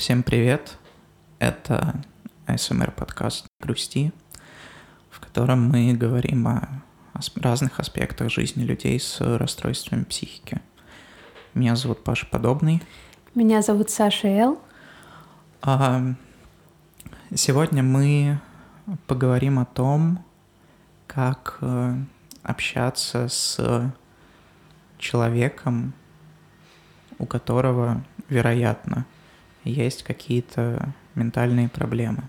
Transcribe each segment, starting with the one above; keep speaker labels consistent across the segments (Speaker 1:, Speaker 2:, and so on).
Speaker 1: Всем привет! Это АСМР подкаст «Грусти», в котором мы говорим о разных аспектах жизни людей с расстройствами психики. Меня зовут Паша Подобный.
Speaker 2: Меня зовут Саша Эл.
Speaker 1: А сегодня мы поговорим о том, как э, общаться с человеком, у которого, вероятно, есть какие-то ментальные проблемы.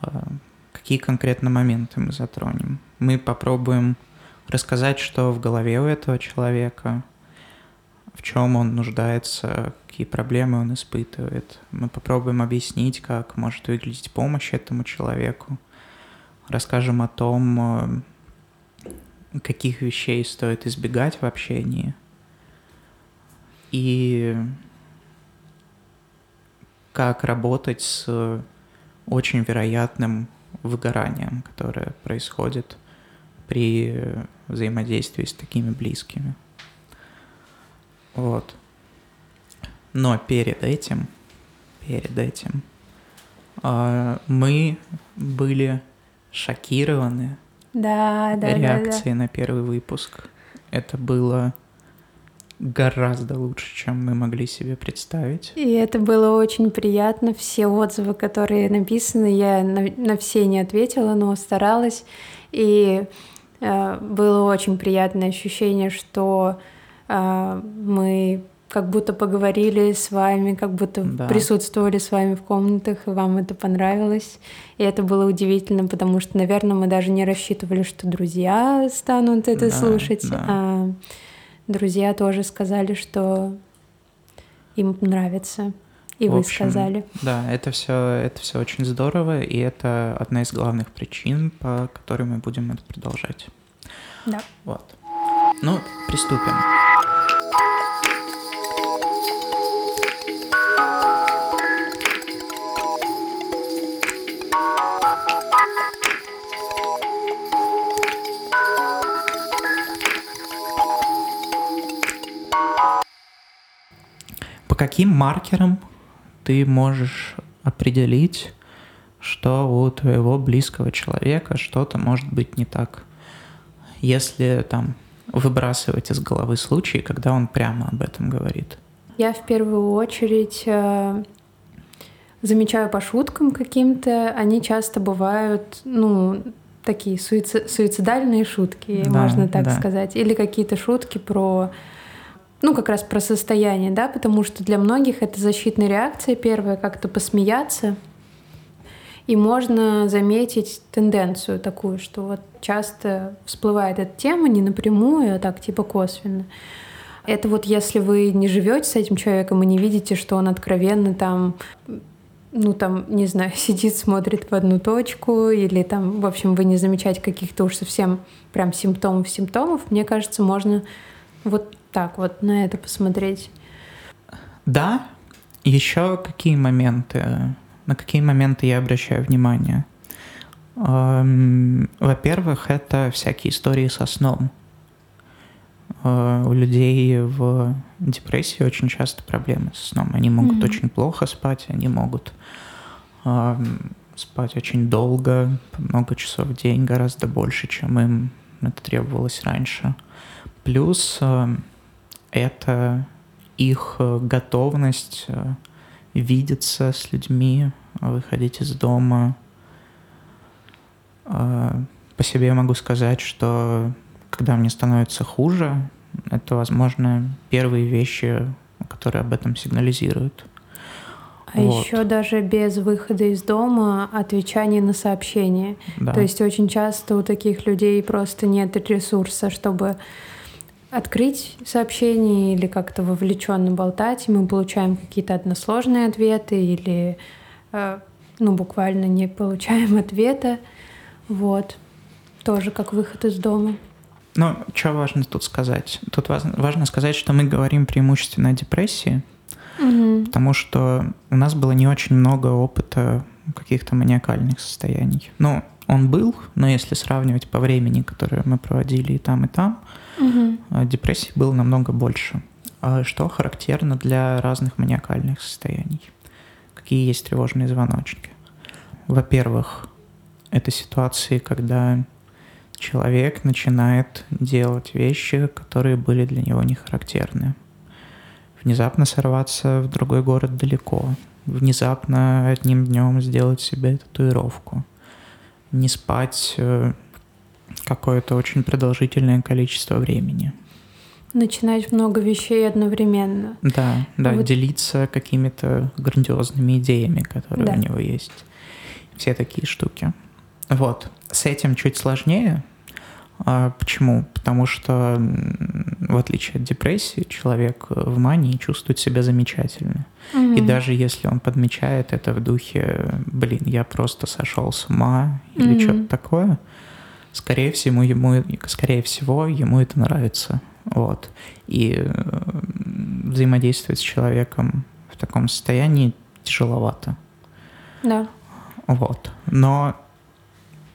Speaker 1: А, какие конкретно моменты мы затронем? Мы попробуем рассказать, что в голове у этого человека, в чем он нуждается, какие проблемы он испытывает. Мы попробуем объяснить, как может выглядеть помощь этому человеку. Расскажем о том, каких вещей стоит избегать в общении. И как работать с очень вероятным выгоранием, которое происходит при взаимодействии с такими близкими. Вот. Но перед этим, перед этим э, мы были шокированы
Speaker 2: да, да,
Speaker 1: реакцией
Speaker 2: да, да.
Speaker 1: на первый выпуск. Это было гораздо лучше, чем мы могли себе представить.
Speaker 2: И это было очень приятно. Все отзывы, которые написаны, я на, на все не ответила, но старалась. И э, было очень приятное ощущение, что э, мы как будто поговорили с вами, как будто да. присутствовали с вами в комнатах, и вам это понравилось. И это было удивительно, потому что, наверное, мы даже не рассчитывали, что друзья станут это да, слушать. Да. А, друзья тоже сказали, что им нравится. И в вы общем, сказали.
Speaker 1: Да, это все, это все очень здорово, и это одна из главных причин, по которой мы будем это продолжать.
Speaker 2: Да.
Speaker 1: Вот. Ну, приступим. Каким маркером ты можешь определить, что у твоего близкого человека что-то может быть не так? Если там выбрасывать из головы случаи, когда он прямо об этом говорит.
Speaker 2: Я в первую очередь э, замечаю по шуткам каким-то, они часто бывают, ну, такие суици- суицидальные шутки, да, можно так да. сказать, или какие-то шутки про ну, как раз про состояние, да, потому что для многих это защитная реакция первая, как-то посмеяться. И можно заметить тенденцию такую, что вот часто всплывает эта тема не напрямую, а так типа косвенно. Это вот если вы не живете с этим человеком и не видите, что он откровенно там ну, там, не знаю, сидит, смотрит в одну точку, или там, в общем, вы не замечаете каких-то уж совсем прям симптомов-симптомов, мне кажется, можно вот так вот на это посмотреть.
Speaker 1: Да, еще какие моменты, на какие моменты я обращаю внимание? Эм, во-первых, это всякие истории со сном. Э, у людей в депрессии очень часто проблемы со сном. Они могут mm-hmm. очень плохо спать, они могут эм, спать очень долго, много часов в день, гораздо больше, чем им это требовалось раньше. Плюс эм, это их э, готовность э, видеться с людьми, выходить из дома. Э, по себе я могу сказать, что когда мне становится хуже, это, возможно, первые вещи, которые об этом сигнализируют.
Speaker 2: А вот. еще даже без выхода из дома отвечание на сообщения. Да. То есть очень часто у таких людей просто нет ресурса, чтобы открыть сообщение или как-то вовлеченно болтать, и мы получаем какие-то односложные ответы или э, ну, буквально не получаем ответа. Вот. Тоже как выход из дома.
Speaker 1: Ну, что важно тут сказать? Тут важно, важно сказать, что мы говорим преимущественно о депрессии, угу. потому что у нас было не очень много опыта каких-то маниакальных состояний. Ну, он был, но если сравнивать по времени, которое мы проводили и там, и там, угу. депрессии было намного больше, а что характерно для разных маниакальных состояний. какие есть тревожные звоночки. Во-первых, это ситуации, когда человек начинает делать вещи, которые были для него не характерны. Внезапно сорваться в другой город далеко, внезапно одним днем сделать себе татуировку, не спать э, какое-то очень продолжительное количество времени.
Speaker 2: Начинать много вещей одновременно.
Speaker 1: Да, да, вот. делиться какими-то грандиозными идеями, которые да. у него есть. Все такие штуки. Вот. С этим чуть сложнее. А почему? Потому что, в отличие от депрессии, человек в мании чувствует себя замечательно. Mm-hmm. И даже если он подмечает это в духе, блин, я просто сошел с ума или mm-hmm. что-то такое, скорее всего, ему, скорее всего, ему это нравится. Вот. И э, взаимодействовать с человеком в таком состоянии тяжеловато.
Speaker 2: Да.
Speaker 1: Вот. Но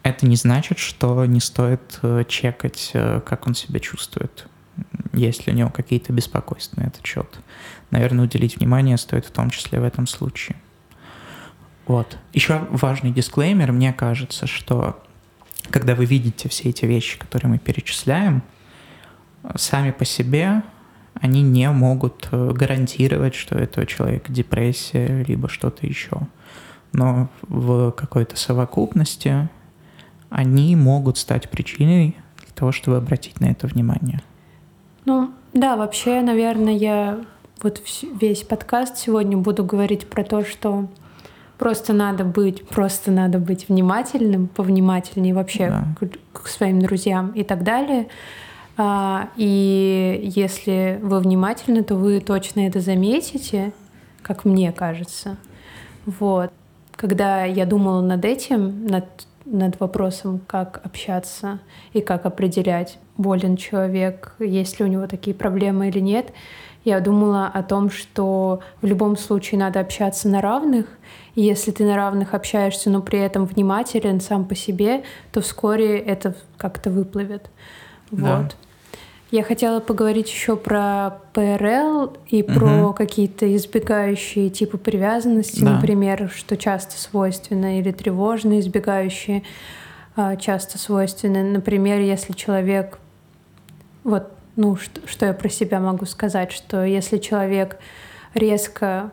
Speaker 1: это не значит, что не стоит э, чекать, э, как он себя чувствует, есть ли у него какие-то беспокойства на этот счет. Наверное, уделить внимание стоит в том числе в этом случае. Вот. Еще важный дисклеймер, мне кажется, что когда вы видите все эти вещи, которые мы перечисляем, сами по себе они не могут э, гарантировать, что это человек депрессия, либо что-то еще. Но в какой-то совокупности они могут стать причиной для того, чтобы обратить на это внимание.
Speaker 2: Ну, да, вообще, наверное, я вот весь подкаст сегодня буду говорить про то, что просто надо быть, просто надо быть внимательным, повнимательнее вообще да. к, к своим друзьям и так далее. А, и если вы внимательны, то вы точно это заметите, как мне кажется. Вот. Когда я думала над этим, над над вопросом, как общаться и как определять, болен человек, есть ли у него такие проблемы или нет, я думала о том, что в любом случае надо общаться на равных, и если ты на равных общаешься, но при этом внимателен сам по себе, то вскоре это как-то выплывет. Да. Вот. Я хотела поговорить еще про ПРЛ и угу. про какие-то избегающие типы привязанности, да. например, что часто свойственно, или тревожные избегающие а, часто свойственны. Например, если человек вот, ну, что, что я про себя могу сказать, что если человек резко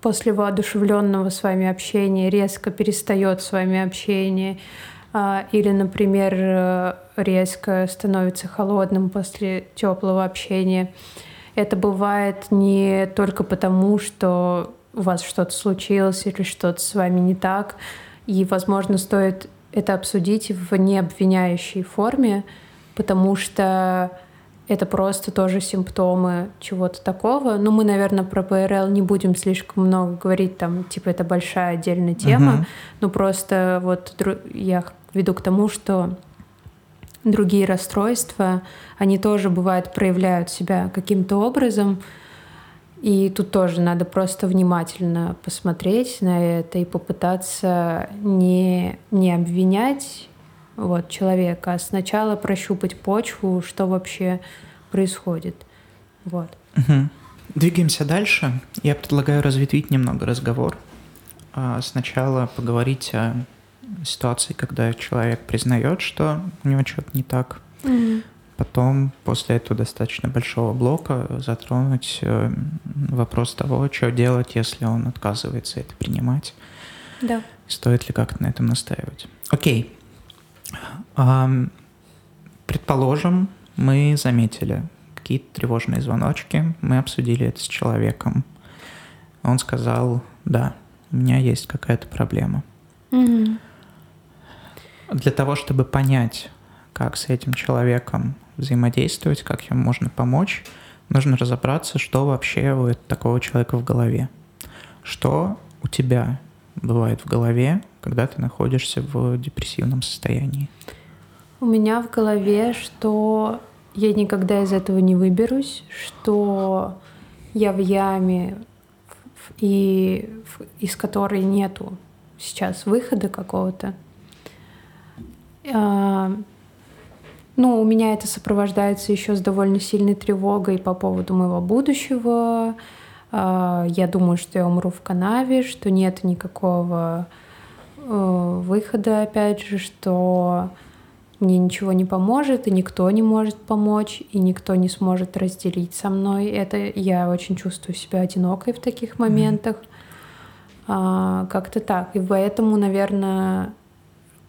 Speaker 2: после воодушевленного с вами общения резко перестает с вами общение, а, или, например, резко становится холодным после теплого общения. Это бывает не только потому, что у вас что-то случилось или что-то с вами не так, и, возможно, стоит это обсудить в необвиняющей форме, потому что это просто тоже симптомы чего-то такого. Ну, мы, наверное, про ПРЛ не будем слишком много говорить, там, типа, это большая отдельная тема, uh-huh. но просто вот я веду к тому, что другие расстройства, они тоже, бывают, проявляют себя каким-то образом, и тут тоже надо просто внимательно посмотреть на это и попытаться не, не обвинять вот, человека, а сначала прощупать почву, что вообще происходит. Вот.
Speaker 1: Угу. Двигаемся дальше. Я предлагаю разветвить немного разговор. А сначала поговорить о ситуации, когда человек признает, что у него что-то не так. Mm-hmm. Потом, после этого достаточно большого блока, затронуть э, вопрос того, что делать, если он отказывается это принимать.
Speaker 2: Да.
Speaker 1: Стоит ли как-то на этом настаивать. Окей. Предположим, мы заметили какие-то тревожные звоночки, мы обсудили это с человеком. Он сказал, да, у меня есть какая-то проблема. Mm-hmm. Для того, чтобы понять, как с этим человеком взаимодействовать, как ему можно помочь, нужно разобраться, что вообще у такого человека в голове. Что у тебя бывает в голове, когда ты находишься в депрессивном состоянии?
Speaker 2: У меня в голове, что я никогда из этого не выберусь, что я в яме, и из которой нету сейчас выхода какого-то. А, ну, у меня это сопровождается еще с довольно сильной тревогой по поводу моего будущего, э, я думаю, что я умру в канаве, что нет никакого выхода, опять же, что мне ничего не поможет, и никто не может помочь, и никто не сможет разделить со мной. Это я очень чувствую себя одинокой в таких моментах. Mm. А, как-то так. И поэтому, наверное,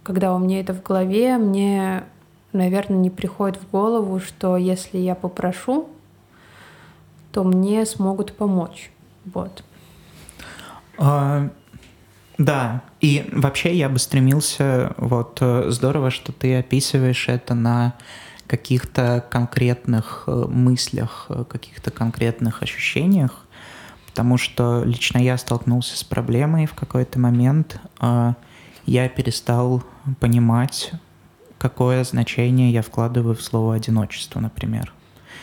Speaker 2: когда у меня это в голове, мне, наверное, не приходит в голову, что если я попрошу, то мне смогут помочь. Вот.
Speaker 1: А, да, и вообще я бы стремился, вот э, здорово, что ты описываешь это на каких-то конкретных э, мыслях, э, каких-то конкретных ощущениях, потому что лично я столкнулся с проблемой в какой-то момент, я перестал понимать, какое значение я вкладываю в слово одиночество, например.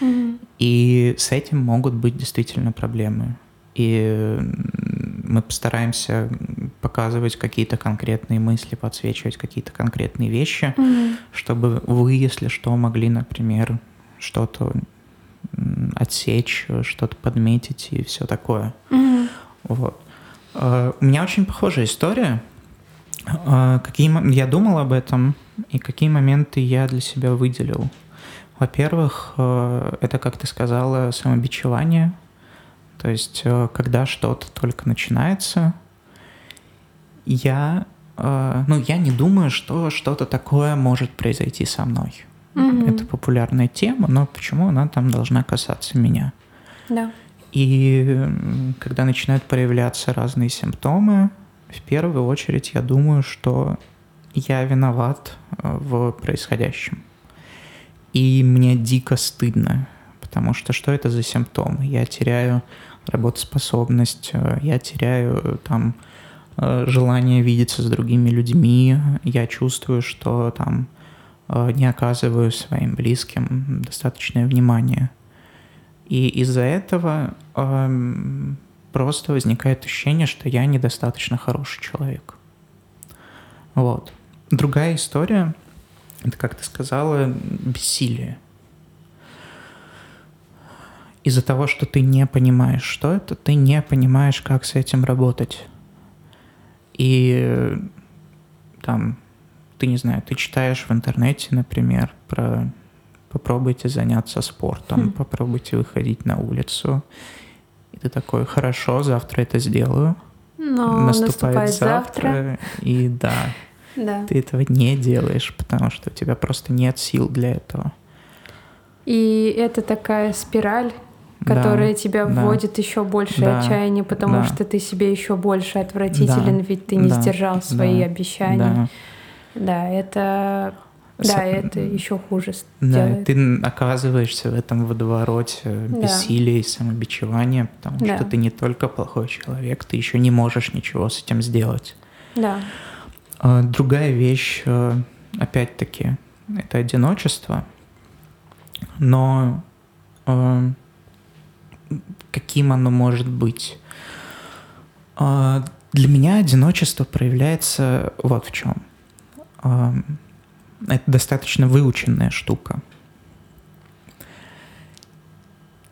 Speaker 1: Mm-hmm. И с этим могут быть действительно проблемы. И мы постараемся показывать какие-то конкретные мысли, подсвечивать какие-то конкретные вещи, mm-hmm. чтобы вы, если что, могли, например, что-то отсечь, что-то подметить и все такое. Mm-hmm. Вот. А, у меня очень похожая история. А, какие я думал об этом и какие моменты я для себя выделил. Во-первых, а, это, как ты сказала, самобичевание – то есть, э, когда что-то только начинается, я, э, ну, я не думаю, что что-то такое может произойти со мной. Mm-hmm. Это популярная тема, но почему она там должна касаться меня?
Speaker 2: Да.
Speaker 1: И когда начинают проявляться разные симптомы, в первую очередь я думаю, что я виноват э, в происходящем. И мне дико стыдно потому что что это за симптомы? Я теряю работоспособность, э, я теряю э, там э, желание видеться с другими людьми, я чувствую, что там не оказываю своим близким достаточное внимание. И из-за этого э, просто возникает ощущение, что я недостаточно хороший человек. Вот. Другая история, это, как ты сказала, бессилие из-за того, что ты не понимаешь, что это, ты не понимаешь, как с этим работать. И там, ты не знаю, ты читаешь в интернете, например, про попробуйте заняться спортом, хм. попробуйте выходить на улицу. И ты такой, хорошо, завтра это сделаю.
Speaker 2: Но наступает, наступает завтра, завтра,
Speaker 1: и да, да, ты этого не делаешь, потому что у тебя просто нет сил для этого.
Speaker 2: И это такая спираль, которая да, тебя да, вводит еще больше да, отчаяние, потому да. что ты себе еще больше отвратителен, да, ведь ты не да, сдержал свои да, обещания. Да, да это да, С... это еще хуже
Speaker 1: да, делает. ты оказываешься в этом водовороте да. бессилия и самобичевания, потому да. что ты не только плохой человек, ты еще не можешь ничего с этим сделать.
Speaker 2: Да.
Speaker 1: А, другая вещь, э, опять-таки, это одиночество, но э, каким оно может быть. А, для меня одиночество проявляется вот в чем. А, это достаточно выученная штука.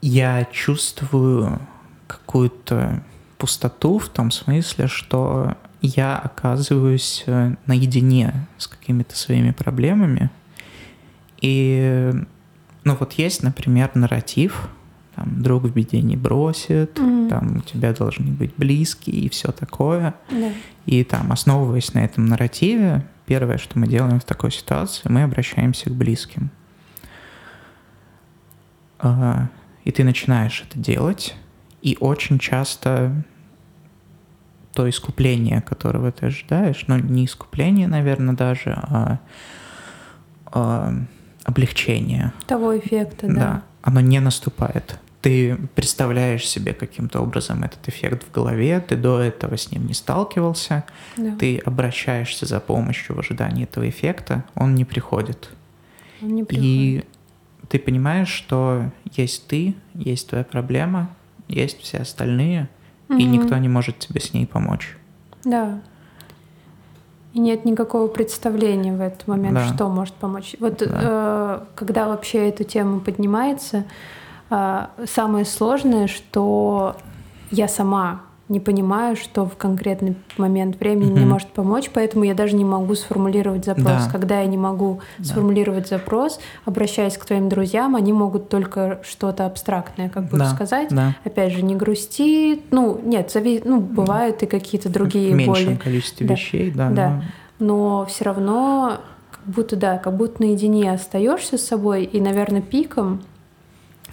Speaker 1: Я чувствую какую-то пустоту в том смысле, что я оказываюсь э, наедине с какими-то своими проблемами. И, ну вот есть, например, нарратив, там, друг в беде не бросит, mm-hmm. там, у тебя должны быть близкие и все такое.
Speaker 2: Yeah.
Speaker 1: И там, основываясь на этом нарративе, первое, что мы делаем в такой ситуации, мы обращаемся к близким. А, и ты начинаешь это делать, и очень часто то искупление, которого ты ожидаешь, ну, не искупление, наверное, даже, а, а облегчение.
Speaker 2: Того эффекта, да. Да,
Speaker 1: оно не наступает ты представляешь себе каким-то образом этот эффект в голове, ты до этого с ним не сталкивался, да. ты обращаешься за помощью в ожидании этого эффекта, он не приходит.
Speaker 2: Он не
Speaker 1: приходит. И ты понимаешь, что есть ты, есть твоя проблема, есть все остальные, угу. и никто не может тебе с ней помочь.
Speaker 2: Да. И нет никакого представления в этот момент, да. что может помочь. Вот да. э, когда вообще эта тема поднимается, самое сложное, что я сама не понимаю, что в конкретный момент времени mm-hmm. мне может помочь, поэтому я даже не могу сформулировать запрос. Да. Когда я не могу да. сформулировать запрос, обращаясь к твоим друзьям, они могут только что-то абстрактное, как бы да. сказать. Да. Опять же, не грусти. Ну, нет, зави... ну, бывают и какие-то другие
Speaker 1: в
Speaker 2: меньшем
Speaker 1: боли. количестве да. вещей, да.
Speaker 2: Да. Но, но все равно, как будто да, как будто наедине остаешься с собой, и, наверное, пиком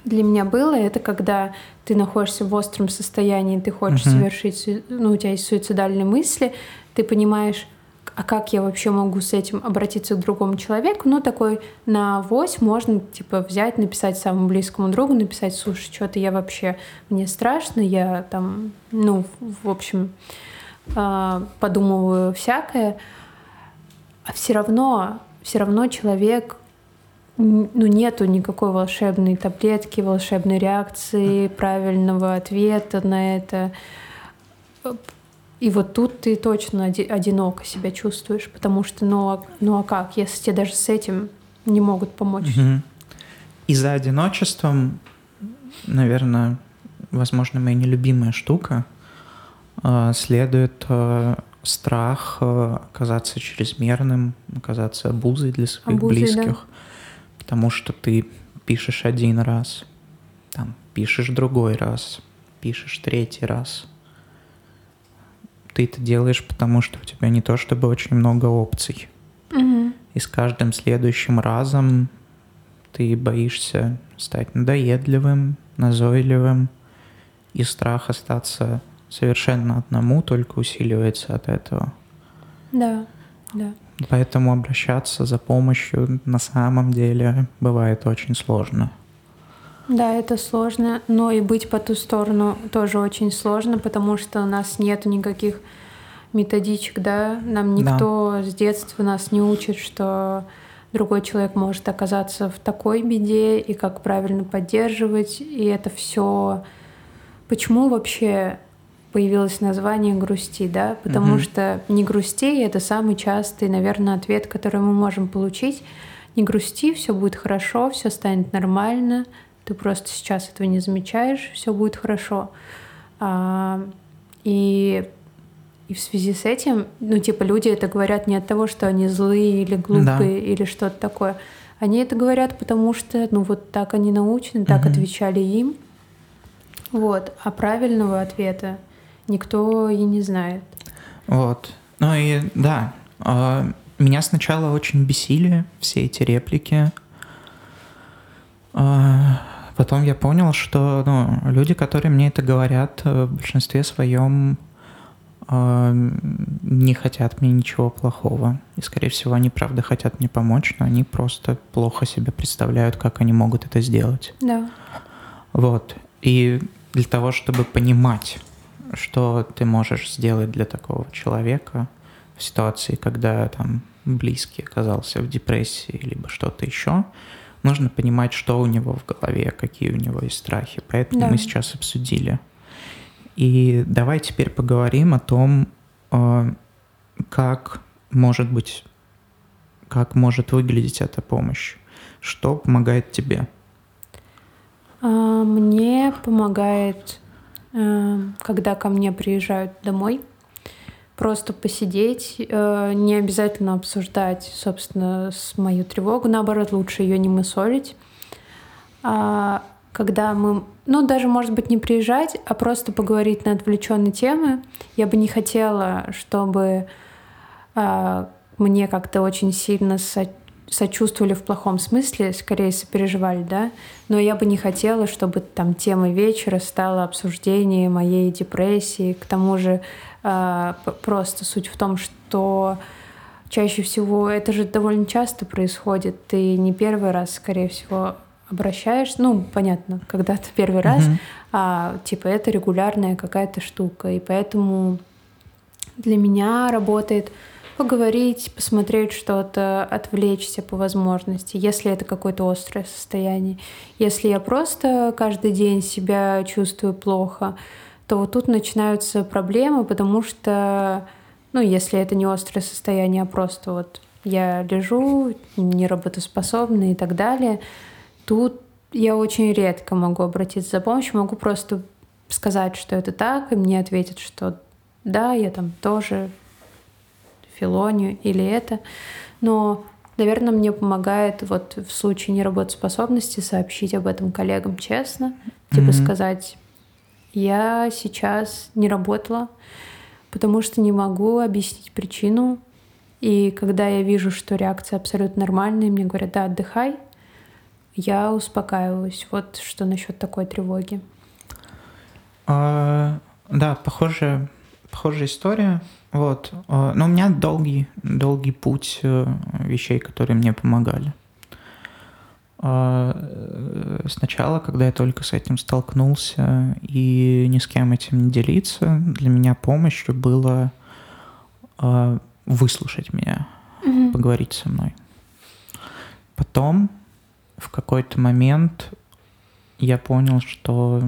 Speaker 2: для меня было, это когда ты находишься в остром состоянии, ты хочешь uh-huh. совершить, ну, у тебя есть суицидальные мысли, ты понимаешь, а как я вообще могу с этим обратиться к другому человеку? Ну, такой на авось можно, типа, взять, написать самому близкому другу, написать, слушай, что-то я вообще, мне страшно, я там, ну, в общем, а, подумываю всякое. А все равно, все равно человек ну, нету никакой волшебной таблетки, волшебной реакции, правильного ответа на это. И вот тут ты точно одиноко себя чувствуешь, потому что, ну, а, ну а как, если тебе даже с этим не могут помочь? Угу.
Speaker 1: И за одиночеством, наверное, возможно, моя нелюбимая штука, а, следует а, страх оказаться чрезмерным, оказаться обузой для своих обузой, близких. Да потому что ты пишешь один раз, там, пишешь другой раз, пишешь третий раз. Ты это делаешь, потому что у тебя не то чтобы очень много опций.
Speaker 2: Угу.
Speaker 1: И с каждым следующим разом ты боишься стать надоедливым, назойливым, и страх остаться совершенно одному только усиливается от этого.
Speaker 2: Да, да.
Speaker 1: Поэтому обращаться за помощью на самом деле бывает очень сложно.
Speaker 2: Да, это сложно, но и быть по ту сторону тоже очень сложно, потому что у нас нет никаких методичек, да, нам никто да. с детства нас не учит, что другой человек может оказаться в такой беде и как правильно поддерживать, и это все. Почему вообще появилось название грусти, да, потому угу. что не грусти это самый частый, наверное, ответ, который мы можем получить. Не грусти, все будет хорошо, все станет нормально. Ты просто сейчас этого не замечаешь, все будет хорошо. А, и и в связи с этим, ну, типа, люди это говорят не от того, что они злые или глупые да. или что-то такое. Они это говорят, потому что, ну, вот так они научены, так угу. отвечали им. Вот. А правильного ответа никто и не знает.
Speaker 1: Вот. Ну и да, а, меня сначала очень бесили все эти реплики. А, потом я понял, что ну, люди, которые мне это говорят, э, в большинстве своем а, не хотят мне ничего плохого. И, скорее всего, они правда хотят мне помочь, но они просто плохо себе представляют, как они могут это сделать.
Speaker 2: Да.
Speaker 1: Вот. И для того, чтобы понимать, что ты можешь сделать для такого человека в ситуации, когда там близкий оказался в депрессии, либо что-то еще, нужно понимать, что у него в голове, какие у него есть страхи. Поэтому да. мы сейчас обсудили. И давай теперь поговорим о том, э, как может быть, как может выглядеть эта помощь. Что помогает тебе?
Speaker 2: А, мне помогает когда ко мне приезжают домой, просто посидеть, э, не обязательно обсуждать, собственно, с мою тревогу, наоборот, лучше ее не мысолить. А когда мы, ну, даже, может быть, не приезжать, а просто поговорить на отвлеченные темы, я бы не хотела, чтобы а, мне как-то очень сильно сочувствовали в плохом смысле, скорее сопереживали, да, но я бы не хотела, чтобы там тема вечера стала обсуждение моей депрессии. К тому же э, просто суть в том, что чаще всего это же довольно часто происходит. Ты не первый раз, скорее всего, обращаешь, ну, понятно, когда ты первый раз, mm-hmm. а типа это регулярная какая-то штука. И поэтому для меня работает поговорить, посмотреть что-то, отвлечься по возможности, если это какое-то острое состояние. Если я просто каждый день себя чувствую плохо, то вот тут начинаются проблемы, потому что, ну, если это не острое состояние, а просто вот я лежу, неработоспособна и так далее, тут я очень редко могу обратиться за помощью, могу просто сказать, что это так, и мне ответят, что да, я там тоже филонию или это. Но, наверное, мне помогает вот в случае неработоспособности сообщить об этом коллегам честно. Типа mm-hmm. сказать, я сейчас не работала, потому что не могу объяснить причину. И когда я вижу, что реакция абсолютно нормальная, мне говорят, да, отдыхай, я успокаиваюсь. Вот что насчет такой тревоги.
Speaker 1: А, да, похожая, похожая история. Вот. А, но у меня долгий, долгий путь э, вещей, которые мне помогали. Э, сначала, когда я только с этим столкнулся и ни с кем этим не делиться, для меня помощью было выслушать меня, mm-hmm. поговорить со мной. Потом в какой-то момент я понял, что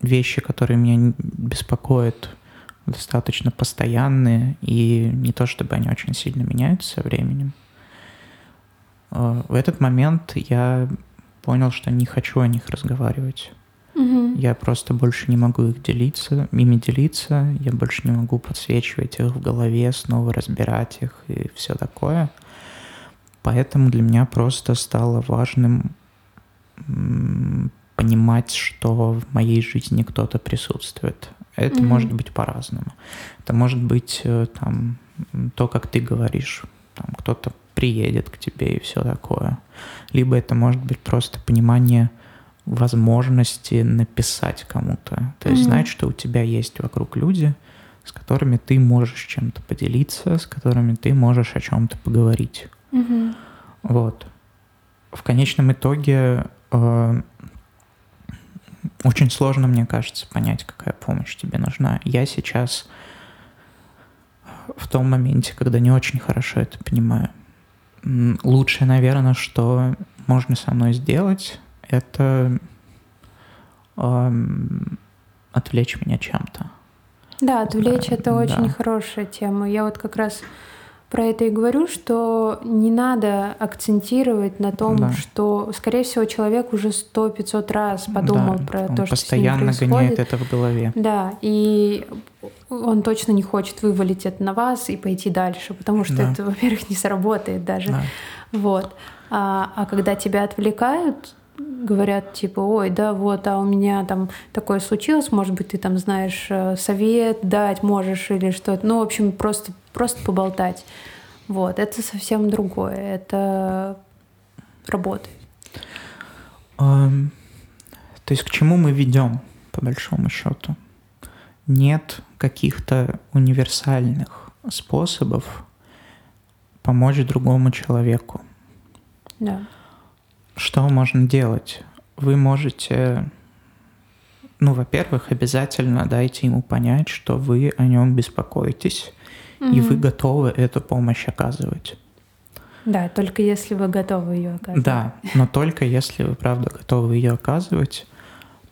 Speaker 1: вещи, которые меня беспокоят, достаточно постоянные, и не то чтобы они очень сильно меняются со временем. А, в этот момент я понял, что не хочу о них разговаривать.
Speaker 2: Угу.
Speaker 1: Я просто больше не могу их делиться, ими делиться, я больше не могу подсвечивать их в голове, снова разбирать их и все такое. Поэтому для меня просто стало важным понимать, что в моей жизни кто-то присутствует. Это mm-hmm. может быть по-разному. Это может быть э, там то, как ты говоришь, там кто-то приедет к тебе и все такое. Либо это может быть просто понимание возможности написать кому-то. То есть mm-hmm. знать, что у тебя есть вокруг люди, с которыми ты можешь чем-то поделиться, с которыми ты можешь о чем-то поговорить.
Speaker 2: Mm-hmm.
Speaker 1: Вот. В конечном итоге э, очень сложно, мне кажется, понять, какая помощь тебе нужна. Я сейчас в том моменте, когда не очень хорошо это понимаю. Лучшее, наверное, что можно со мной сделать, это эм, отвлечь меня чем-то.
Speaker 2: Да, отвлечь да, это очень да. хорошая тема. Я вот как раз про это и говорю, что не надо акцентировать на том, да. что, скорее всего, человек уже сто пятьсот раз подумал
Speaker 1: да,
Speaker 2: про то, что
Speaker 1: постоянно
Speaker 2: с ним
Speaker 1: гоняет это в голове.
Speaker 2: Да, и он точно не хочет вывалить это на вас и пойти дальше, потому что да. это, во-первых, не сработает даже. Да. Вот. А, а когда тебя отвлекают, говорят типа, ой, да, вот, а у меня там такое случилось, может быть, ты там знаешь э, совет дать можешь или что-то. Ну, в общем, просто, просто поболтать. Вот, это совсем другое, это работает.
Speaker 1: Um, то есть к чему мы ведем, по большому счету? Нет каких-то универсальных способов помочь другому человеку.
Speaker 2: Да.
Speaker 1: Что можно делать? Вы можете, ну, во-первых, обязательно дайте ему понять, что вы о нем беспокоитесь, угу. и вы готовы эту помощь оказывать.
Speaker 2: Да, только если вы готовы ее оказывать.
Speaker 1: Да, но только если вы правда готовы ее оказывать,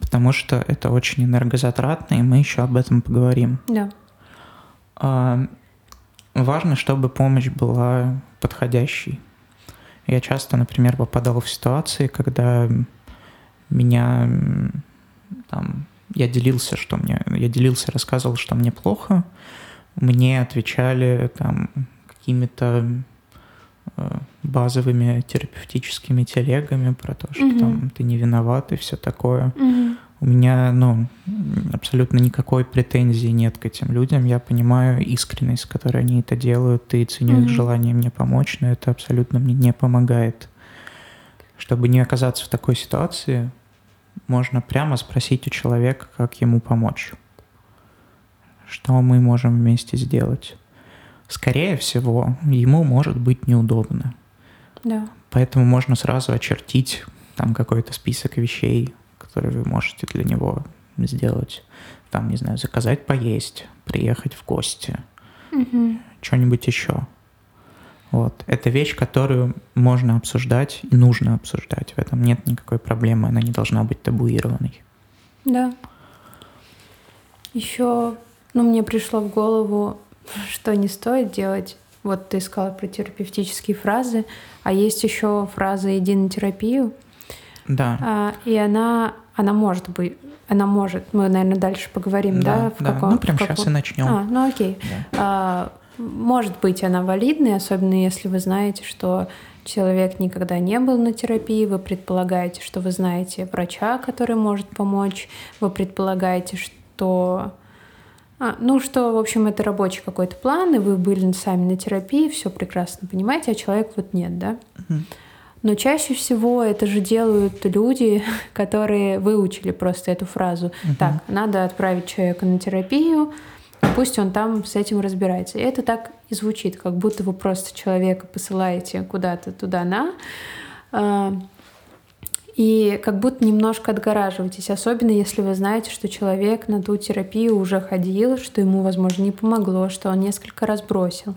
Speaker 1: потому что это очень энергозатратно, и мы еще об этом поговорим.
Speaker 2: Да.
Speaker 1: А, важно, чтобы помощь была подходящей. Я часто, например, попадал в ситуации, когда меня там, я делился, что мне, я делился, рассказывал, что мне плохо, мне отвечали там какими-то э, базовыми терапевтическими телегами про то, что mm там ты не виноват и все такое.
Speaker 2: mm
Speaker 1: У меня, ну, абсолютно никакой претензии нет к этим людям. Я понимаю искренность, с которой они это делают, и ценю mm их желание мне помочь, но это абсолютно мне не помогает. Чтобы не оказаться в такой ситуации, можно прямо спросить у человека, как ему помочь. Что мы можем вместе сделать. Скорее всего, ему может быть неудобно.
Speaker 2: Да.
Speaker 1: Поэтому можно сразу очертить там какой-то список вещей, которые вы можете для него сделать. Там, не знаю, заказать поесть, приехать в гости,
Speaker 2: угу.
Speaker 1: что-нибудь еще. Вот. Это вещь, которую можно обсуждать и нужно обсуждать. В этом нет никакой проблемы, она не должна быть табуированной.
Speaker 2: Да. Еще, ну, мне пришло в голову, что не стоит делать. Вот ты сказала про терапевтические фразы, а есть еще фраза «иди на терапию».
Speaker 1: Да.
Speaker 2: А, и она она может быть, она может, мы, наверное, дальше поговорим, да?
Speaker 1: да в да. Каком, ну, прям сейчас и начнем.
Speaker 2: А, ну окей. Да. А, может быть, она валидная, особенно если вы знаете, что человек никогда не был на терапии, вы предполагаете, что вы знаете врача, который может помочь, вы предполагаете, что а, ну, что, в общем, это рабочий какой-то план, и вы были сами на терапии, все прекрасно понимаете, а человек вот нет, да? Но чаще всего это же делают люди, которые выучили просто эту фразу. uh Так, надо отправить человека на терапию, пусть он там с этим разбирается. И это так и звучит, как будто вы просто человека посылаете куда-то туда-на, а, и как будто немножко отгораживаетесь, особенно если вы знаете, что человек на ту терапию уже ходил, что ему, возможно, не помогло, что он несколько раз бросил.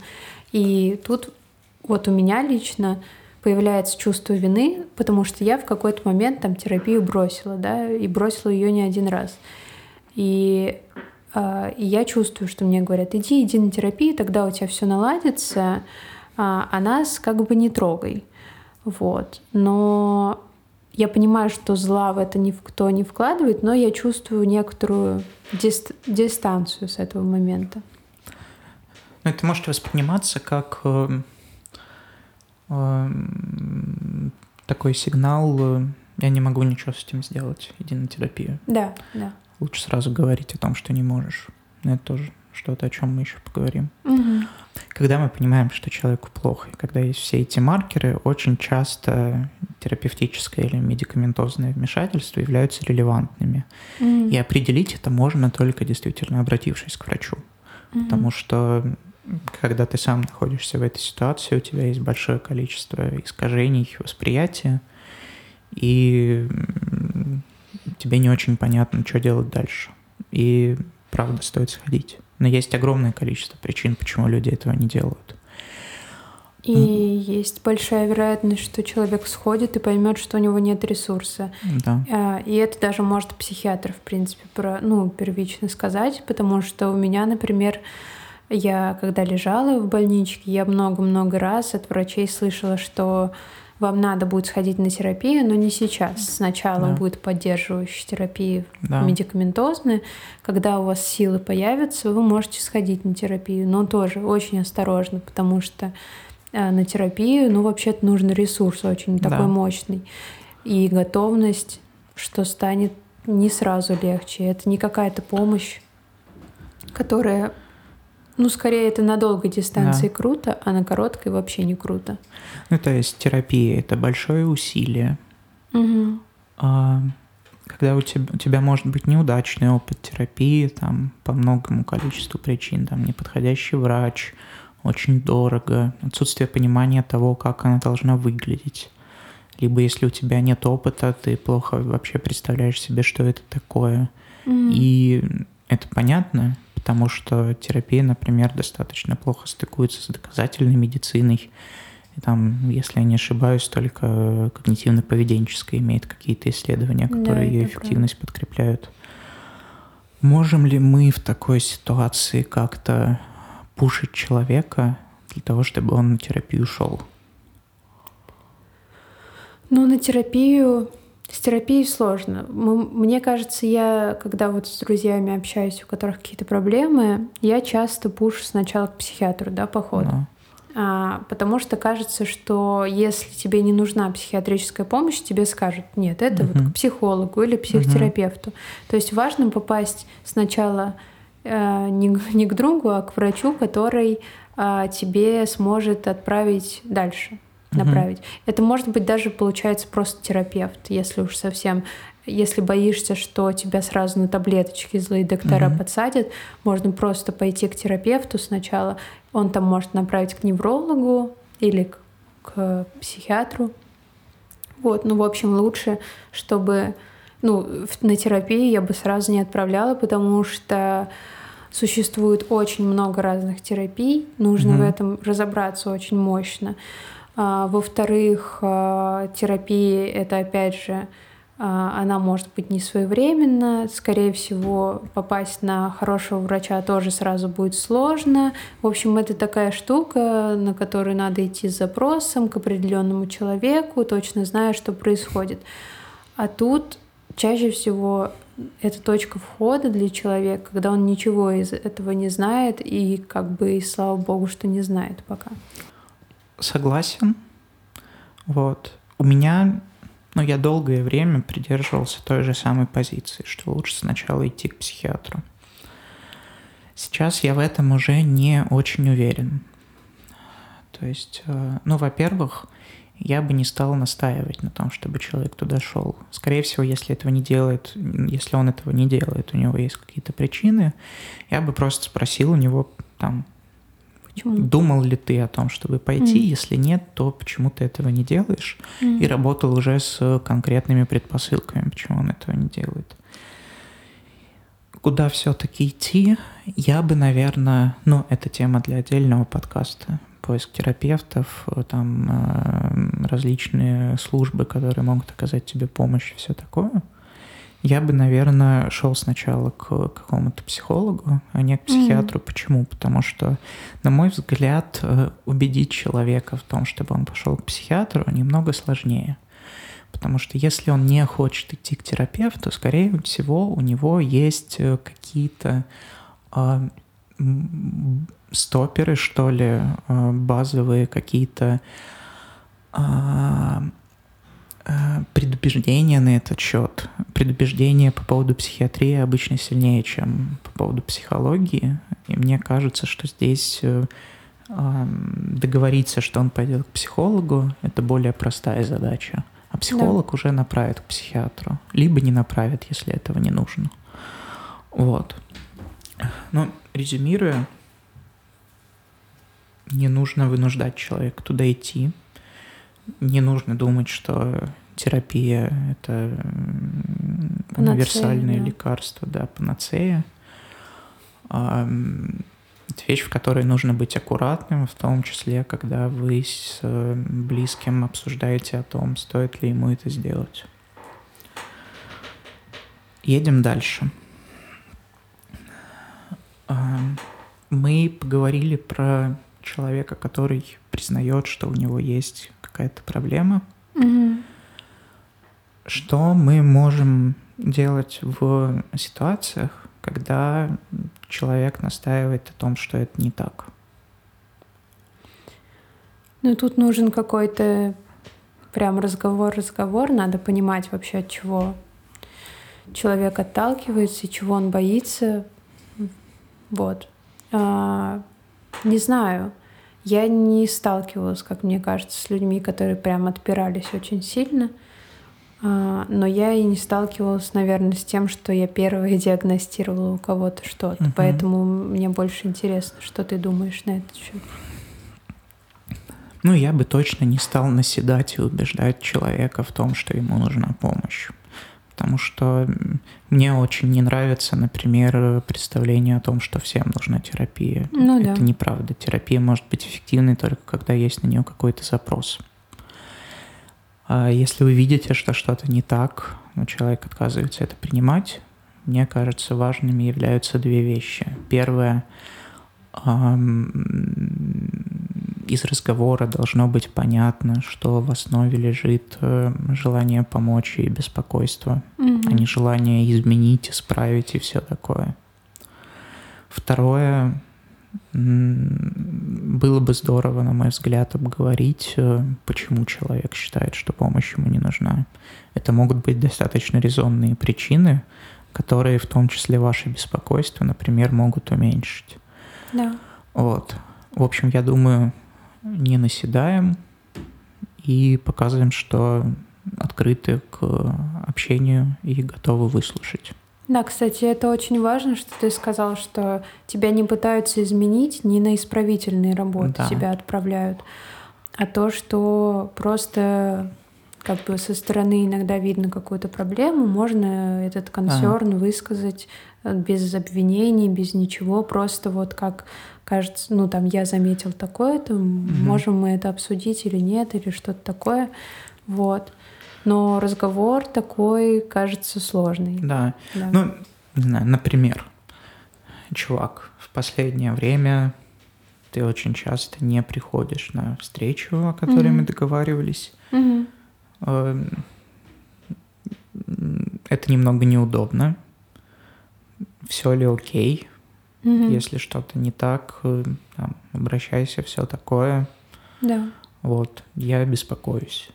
Speaker 2: И тут вот у меня лично появляется чувство вины, потому что я в какой-то момент там терапию бросила, да, и бросила ее не один раз. И, э, и я чувствую, что мне говорят, иди, иди на терапию, тогда у тебя все наладится, а, а нас как бы не трогай. Вот. Но я понимаю, что зла в это никто не вкладывает, но я чувствую некоторую дист дистанцию с этого момента.
Speaker 1: Ну, это может восприниматься как э, э, такой сигнал, э, я не могу ничего с этим сделать, иди на терапию.
Speaker 2: Да, да.
Speaker 1: Лучше сразу говорить о том, что не можешь. Это тоже что-то, о чем мы еще поговорим.
Speaker 2: Угу.
Speaker 1: Когда мы понимаем, что человеку плохо, и когда есть все эти маркеры, очень часто терапевтическое или медикаментозное вмешательство являются релевантными.
Speaker 2: Mm.
Speaker 1: И определить это можно только действительно обратившись к врачу. Mm-hmm. Потому что когда ты сам находишься в этой ситуации, у тебя есть большое количество искажений восприятия, и тебе не очень понятно, что делать дальше. И правда стоит сходить. Но есть огромное количество причин, почему люди этого не делают.
Speaker 2: И mm. есть большая вероятность, что человек сходит и поймет, что у него нет ресурса.
Speaker 1: Да.
Speaker 2: А, и это даже может психиатр, в принципе, про, ну, первично сказать, потому что у меня, например, я когда лежала в больничке, я много-много раз от врачей слышала, что вам надо будет сходить на терапию, но не сейчас. Сначала да. будет поддерживающая терапия да. медикаментозная. Когда у вас силы появятся, вы можете сходить на терапию, но тоже очень осторожно, потому что э, на терапию, ну, вообще-то нужен ресурс очень да. такой мощный. И готовность, что станет не сразу легче. Это не какая-то помощь, которая ну, скорее, это на долгой дистанции да. круто, а на короткой вообще не круто.
Speaker 1: Ну, то есть терапия — это большое усилие.
Speaker 2: Угу.
Speaker 1: А, когда у тебя, у тебя может быть неудачный опыт терапии, там, по многому количеству причин, там, неподходящий врач, очень дорого, отсутствие понимания того, как она должна выглядеть. Либо если у тебя нет опыта, ты плохо вообще представляешь себе, что это такое.
Speaker 2: Mm.
Speaker 1: И это понятно, потому что терапия, например, достаточно плохо стыкуется с доказательной медициной. И там, если я не ошибаюсь, только когнитивно-поведенческая имеет какие-то исследования, которые да, ее эффективность правда. подкрепляют. Можем ли мы в такой ситуации как-то пушить человека для того, чтобы он на терапию шел?
Speaker 2: Ну, на терапию с терапией сложно. Мне кажется, я, когда вот с друзьями общаюсь, у которых какие-то проблемы, я часто пушу сначала к психиатру, да, походу.
Speaker 1: Да.
Speaker 2: А, потому что кажется, что если тебе не нужна психиатрическая помощь, тебе скажут, нет, это uh-huh. вот к психологу или психотерапевту. Uh-huh. То есть важно попасть сначала э, не, не к другу, а к врачу, который э, тебе сможет отправить дальше направить. Угу. Это может быть даже получается просто терапевт, если уж совсем, если боишься, что тебя сразу на таблеточки злые доктора угу. подсадят, можно просто пойти к терапевту сначала. Он там может направить к неврологу или к, к психиатру. Вот, ну, в общем, лучше, чтобы, ну, на терапию я бы сразу не отправляла, потому что существует очень много разных терапий, нужно mm в этом разобраться очень мощно. А, во-вторых, а, терапия это опять же а, она может быть не своевременна. Скорее всего, попасть на хорошего врача тоже сразу будет сложно. В общем, это такая штука, на которую надо идти с запросом к определенному человеку, точно зная, что происходит. А тут чаще всего это точка входа для человека, когда он ничего из этого не знает, и как бы и слава богу, что не знает пока.
Speaker 1: Согласен. Вот. У меня, ну, я долгое время придерживался той же самой позиции, что лучше сначала идти к психиатру. Сейчас я в этом уже не очень уверен. То есть, э, ну, во-первых, я бы не стал настаивать на том, чтобы человек туда шел. Скорее всего, если этого не делает, если он этого не делает, у него есть какие-то причины, я бы просто спросил у него там, почему? думал ли ты о том, чтобы пойти, mm. если нет, то почему ты этого не делаешь, mm. и работал уже с конкретными предпосылками, почему он этого не делает. Куда все-таки идти, я бы, наверное, ну, это тема для отдельного подкаста, поиск терапевтов, э, там э, различные службы, которые могут оказать тебе помощь все такое. Я бы, наверное, шел сначала к какому-то психологу, а не к психиатру. Mm-hmm. Почему? Потому что, на мой взгляд, э, убедить человека в том, чтобы он пошел к психиатру, немного сложнее. Потому что если он не хочет идти к терапевту, скорее всего, у него есть какие-то а, стоперы, что ли, э, базовые какие-то э, предубеждения на этот счет. Предубеждения по поводу психиатрии обычно сильнее, чем по поводу психологии. И мне кажется, что здесь э, договориться, что он пойдет к психологу, это более простая задача. А психолог да. уже направит к психиатру. Либо не направит, если этого не нужно. Вот. Ну, резюмируя, не нужно вынуждать человека туда идти. Не нужно думать, что терапия — это панацея, универсальное да. лекарство, да, панацея. Это вещь, в которой нужно быть аккуратным, в том числе, когда вы с близким обсуждаете о том, стоит ли ему это сделать. Едем дальше. Мы поговорили про человека, который признает, что у него есть какая-то проблема.
Speaker 2: Mm-hmm.
Speaker 1: Что мы можем делать в ситуациях, когда человек настаивает о том, что это не так?
Speaker 2: Ну, тут нужен какой-то прям разговор-разговор. Надо понимать вообще, от чего человек отталкивается и чего он боится. Вот. А, не знаю. Я не сталкивалась, как мне кажется, с людьми, которые прям отпирались очень сильно. А, но я и не сталкивалась, наверное, с тем, что я первая диагностировала у кого-то что-то. Угу. Поэтому мне больше интересно, что ты думаешь на этот счет.
Speaker 1: Ну, я бы точно не стал наседать и убеждать человека в том, что ему нужна помощь потому что мне очень не нравится, например, представление о том, что всем нужна терапия.
Speaker 2: Ну,
Speaker 1: Это
Speaker 2: да.
Speaker 1: неправда. Терапия может быть эффективной только когда есть на нее какой-то запрос. А если вы видите, что что-то не так, но человек отказывается это принимать, мне кажется, важными являются две вещи. Первое из разговора должно быть понятно, что в основе лежит э, желание помочь и беспокойство,
Speaker 2: mm-hmm.
Speaker 1: а не желание изменить, исправить и все такое. Второе, было бы здорово, на мой взгляд, обговорить, э, почему человек считает, что помощь ему не нужна. Это могут быть достаточно резонные причины, которые в том числе ваше беспокойство, например, могут уменьшить.
Speaker 2: Да.
Speaker 1: Вот. В общем, я думаю, не наседаем и показываем, что открыты к общению и готовы выслушать.
Speaker 2: Да, кстати, это очень важно, что ты сказал, что тебя не пытаются изменить, не на исправительные работы да. тебя отправляют, а то, что просто как бы со стороны иногда видно какую-то проблему, можно этот консерн ага. высказать без обвинений, без ничего, просто вот как кажется, ну там я заметил такое, то угу. можем мы это обсудить или нет, или что-то такое, вот. Но разговор такой кажется сложный.
Speaker 1: Да. да. Ну, не знаю, например, чувак, в последнее время ты очень часто не приходишь на встречу, о которой угу. мы договаривались.
Speaker 2: Угу.
Speaker 1: это немного неудобно. Все ли окей?
Speaker 2: Мгм.
Speaker 1: Если что-то не так, э, там, обращайся, все такое.
Speaker 2: Да.
Speaker 1: Вот, я беспокоюсь.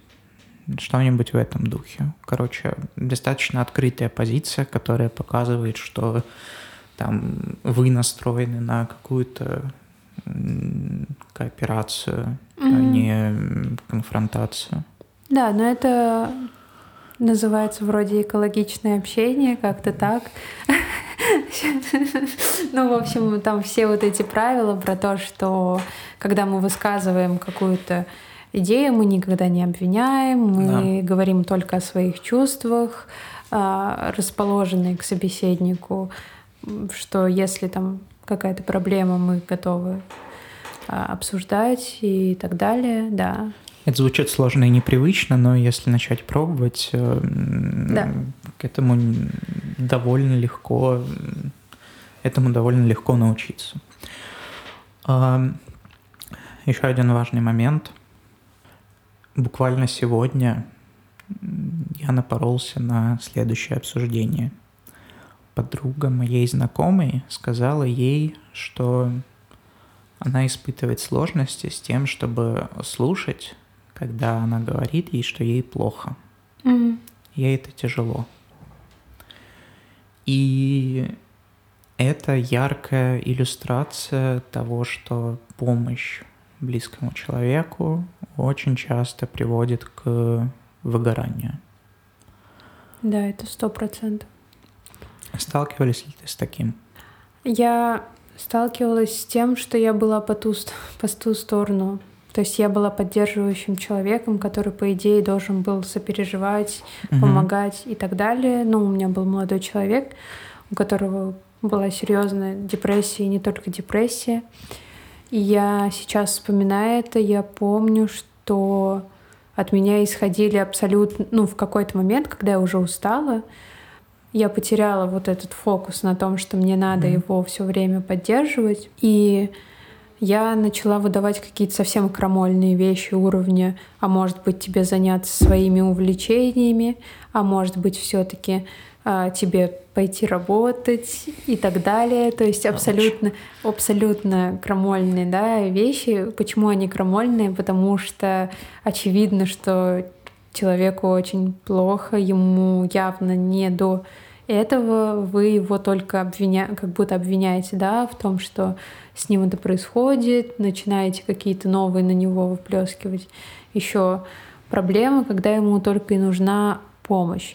Speaker 1: Что-нибудь в этом духе. Короче, достаточно открытая позиция, которая показывает, что там вы настроены на какую-то кооперацию, а
Speaker 2: Мгм.
Speaker 1: не конфронтацию.
Speaker 2: Да, но это называется вроде экологичное общение, как-то так. Ну, в общем, там все вот эти правила про то, что когда мы высказываем какую-то идею, мы никогда не обвиняем, мы говорим только о своих чувствах, а, расположенные к собеседнику, что если там какая-то проблема, мы готовы а, обсуждать и так далее, да.
Speaker 1: Это звучит сложно и непривычно, но если начать пробовать, э,
Speaker 2: Да.
Speaker 1: к этому довольно легко, этому довольно легко научиться. Еще один важный момент. Буквально сегодня я напоролся на следующее обсуждение. Подруга моей знакомой сказала ей, что она испытывает сложности с тем, чтобы слушать, когда она говорит ей, что ей плохо.
Speaker 2: Мгм.
Speaker 1: Ей это тяжело. И это яркая иллюстрация того, что помощь близкому человеку очень часто приводит к выгоранию.
Speaker 2: Да, это сто процентов.
Speaker 1: Сталкивались ли ты с таким?
Speaker 2: Я сталкивалась с тем, что я была по ту, по ту сторону. То есть я была поддерживающим человеком, который, по идее, должен был сопереживать,
Speaker 1: Мгм.
Speaker 2: помогать и так далее. Но у меня был молодой человек, у которого была серьезная депрессия, и не только депрессия. И я сейчас вспоминаю это, я помню, что от меня исходили абсолютно, ну, в какой-то момент, когда я уже устала, я потеряла вот этот фокус на том, что мне надо
Speaker 1: Мгм.
Speaker 2: его все время поддерживать. И я начала выдавать какие-то совсем крамольные вещи уровня, а может быть тебе заняться своими увлечениями, а может быть все-таки тебе пойти работать и так далее. То есть абсолютно, абсолютно крамольные да, вещи. Почему они крамольные? Потому что очевидно, что человеку очень плохо, ему явно не до этого, вы его только обвиня... как будто обвиняете да, в том, что с ним это происходит, начинаете какие-то новые на него выплескивать еще проблемы, когда ему только и нужна помощь.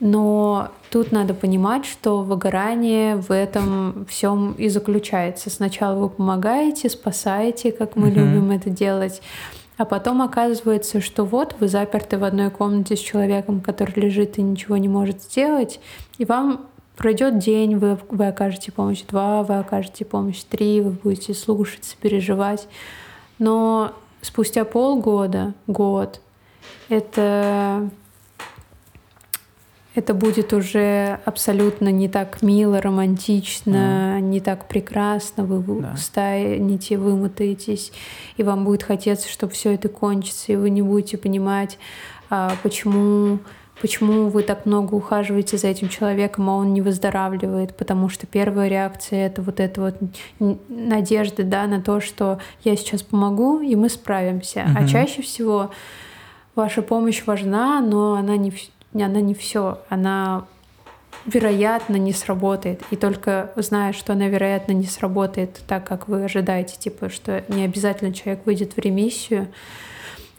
Speaker 2: Но тут надо понимать, что выгорание в этом всем и заключается. Сначала вы помогаете, спасаете, как мы
Speaker 1: Мгм.
Speaker 2: любим это делать, а потом оказывается, что вот вы заперты в одной комнате с человеком, который лежит и ничего не может сделать, и вам пройдет день, вы, вы окажете помощь два, вы окажете помощь три, вы будете слушать, переживать. Но спустя полгода, год, это это будет уже абсолютно не так мило, романтично, не так прекрасно. Вы
Speaker 1: Да.
Speaker 2: станете, вымотаетесь, и вам будет хотеться, чтобы все это кончится, и вы не будете понимать, а, почему почему вы так много ухаживаете за этим человеком, а он не выздоравливает, потому что первая реакция это вот эта вот надежда, да, на то, что я сейчас помогу и мы справимся. А
Speaker 1: Мгм.
Speaker 2: чаще всего ваша помощь важна, но она не она не все, она вероятно не сработает. И только зная, что она вероятно не сработает так, как вы ожидаете, типа, что не обязательно человек выйдет в ремиссию,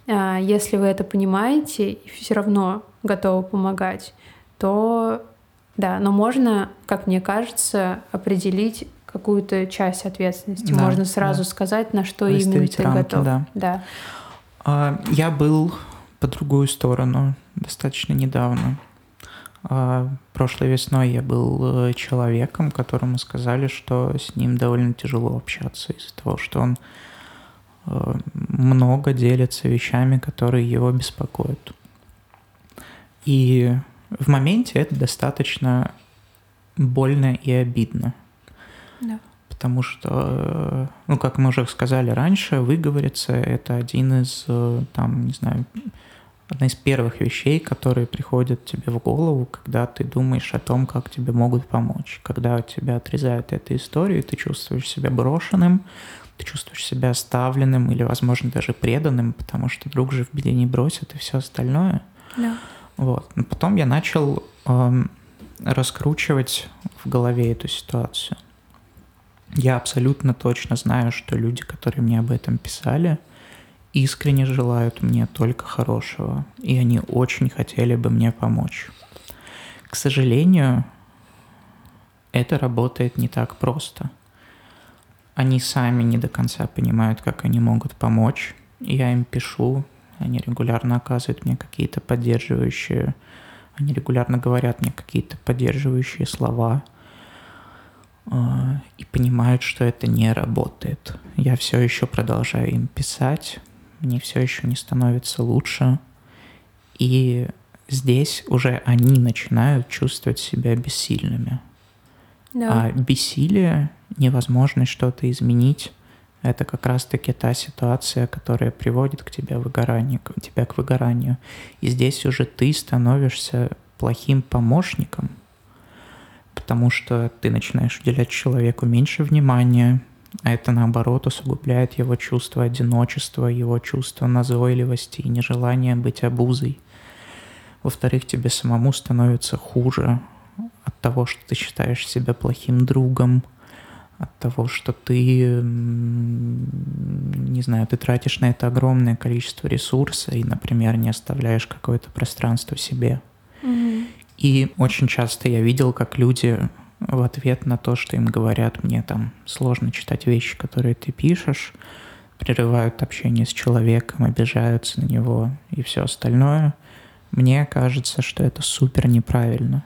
Speaker 2: а, если вы это понимаете и все равно готовы помогать, то да, но можно, как мне кажется, определить какую-то часть ответственности.
Speaker 1: Да,
Speaker 2: можно сразу
Speaker 1: да.
Speaker 2: сказать, на что именно
Speaker 1: Выставить
Speaker 2: ты
Speaker 1: рамки,
Speaker 2: готов.
Speaker 1: да.
Speaker 2: да.
Speaker 1: А, Я был по другую сторону достаточно недавно. А, Прошлой весной я был э, человеком, которому сказали, что с ним довольно тяжело общаться из-за того, что он э, много делится вещами, которые его беспокоят. И в моменте это достаточно больно и обидно.
Speaker 2: Да.
Speaker 1: Потому что, э, ну, как мы уже сказали раньше, выговориться — это один из, там, не знаю, одна из первых вещей, которые приходят тебе в голову, когда ты думаешь о том, как тебе могут помочь. Когда тебя отрезают эту историю, ты чувствуешь себя брошенным, ты чувствуешь себя оставленным или, возможно, даже преданным, потому что друг же в беде не бросит и все остальное.
Speaker 2: Да.
Speaker 1: Вот. Но потом я начал э, раскручивать в голове эту ситуацию. Я абсолютно точно знаю, что люди, которые мне об этом писали, искренне желают мне только хорошего, и они очень хотели бы мне помочь. К сожалению, это работает не так просто. Они сами не до конца понимают, как они могут помочь. Я им пишу, они регулярно оказывают мне какие-то поддерживающие, они регулярно говорят мне какие-то поддерживающие слова а, и понимают, что это не работает. Я все еще продолжаю им писать, мне все еще не становится лучше. И здесь уже они начинают чувствовать себя бессильными. Да. А бессилие, невозможность что-то изменить, это как раз-таки та ситуация, которая приводит к тебе выгоранию, к тебя к выгоранию. И здесь уже ты становишься плохим помощником, потому что ты начинаешь уделять человеку меньше внимания, это наоборот усугубляет его чувство одиночества, его чувство назойливости и нежелания быть обузой. Во-вторых, тебе самому становится хуже от того, что ты считаешь себя плохим другом, от того, что ты, не знаю, ты тратишь на это огромное количество ресурса и, например, не оставляешь какое-то пространство себе. Mm-hmm. И очень часто я видел, как люди в ответ на то, что им говорят, мне там сложно читать вещи, которые ты пишешь, прерывают общение с человеком, обижаются на него и все остальное, мне кажется, что это супер неправильно.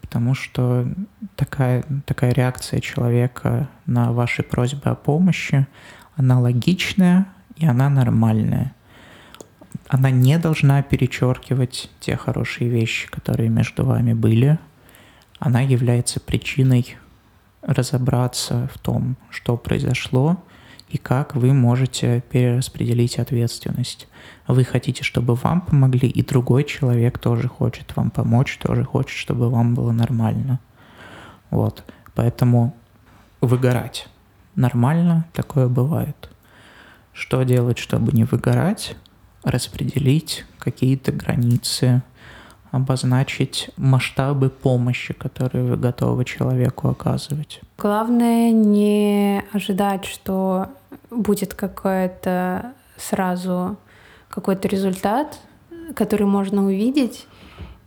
Speaker 1: Потому что такая, такая реакция человека на ваши просьбы о помощи, она логичная и она нормальная. Она не должна перечеркивать те хорошие вещи, которые между вами были – она является причиной разобраться в том, что произошло и как вы можете перераспределить ответственность. Вы хотите, чтобы вам помогли, и другой человек тоже хочет вам помочь, тоже хочет, чтобы вам было нормально. Вот. Поэтому выгорать. Нормально, такое бывает. Что делать, чтобы не выгорать? Распределить какие-то границы, обозначить масштабы помощи, которые вы готовы человеку оказывать.
Speaker 2: Главное не ожидать, что будет какой-то сразу какой-то результат, который можно увидеть,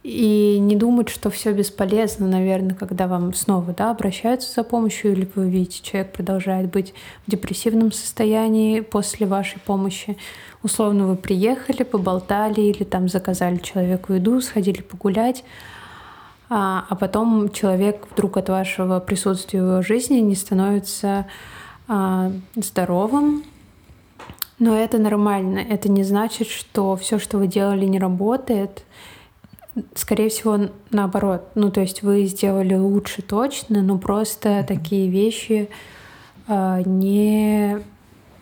Speaker 2: и не думать, что все бесполезно, наверное, когда вам снова да, обращаются за помощью, или вы видите, человек продолжает быть в депрессивном состоянии после вашей помощи. Условно вы приехали, поболтали или там заказали человеку еду, сходили погулять, а, а потом человек вдруг от вашего присутствия в его жизни не становится а, здоровым. Но это нормально. Это не значит, что все, что вы делали, не работает. Скорее всего, наоборот. Ну, то есть вы сделали лучше точно, но просто такие вещи э, не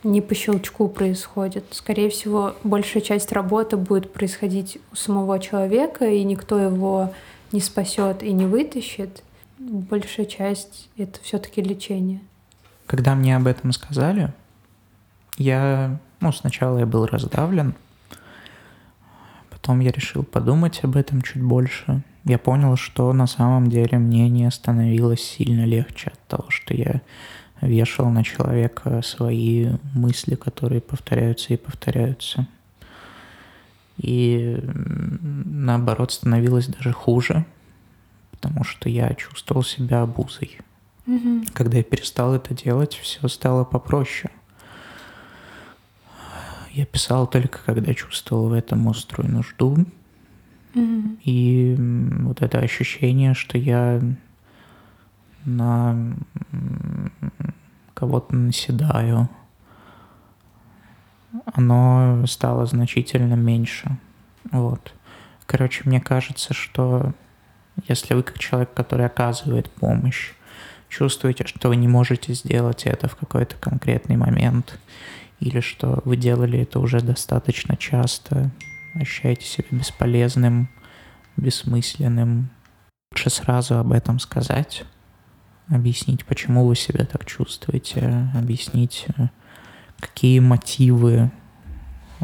Speaker 2: не по щелчку происходит. Скорее всего, большая часть работы будет происходить у самого человека, и никто его не спасет и не вытащит. Большая часть — это все-таки лечение.
Speaker 1: Когда мне об этом сказали, я, ну, сначала я был раздавлен, потом я решил подумать об этом чуть больше. Я понял, что на самом деле мне не становилось сильно легче от того, что я вешал на человека свои мысли, которые повторяются и повторяются. И наоборот становилось даже хуже, потому что я чувствовал себя обузой.
Speaker 2: Угу.
Speaker 1: Когда я перестал это делать, все стало попроще. Я писал только, когда чувствовал в этом острую нужду.
Speaker 2: Угу.
Speaker 1: И вот это ощущение, что я на кого-то наседаю, оно стало значительно меньше. Вот. Короче, мне кажется, что если вы как человек, который оказывает помощь, чувствуете, что вы не можете сделать это в какой-то конкретный момент, или что вы делали это уже достаточно часто, ощущаете себя бесполезным, бессмысленным, лучше сразу об этом сказать, объяснить, почему вы себя так чувствуете, объяснить, какие мотивы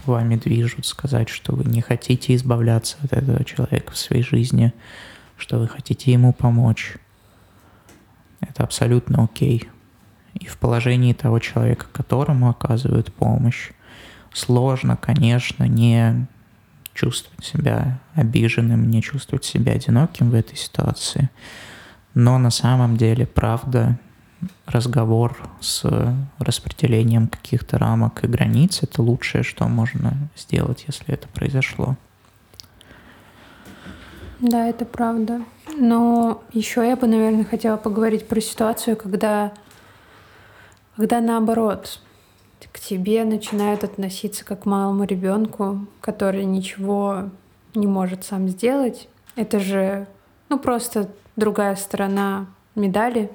Speaker 1: вами движут, сказать, что вы не хотите избавляться от этого человека в своей жизни, что вы хотите ему помочь. Это абсолютно окей. И в положении того человека, которому оказывают помощь, сложно, конечно, не чувствовать себя обиженным, не чувствовать себя одиноким в этой ситуации. Но на самом деле, правда, разговор с распределением каких-то рамок и границ — это лучшее, что можно сделать, если это произошло.
Speaker 2: Да, это правда. Но еще я бы, наверное, хотела поговорить про ситуацию, когда, когда наоборот, к тебе начинают относиться как к малому ребенку, который ничего не может сам сделать. Это же, ну, просто другая сторона медали,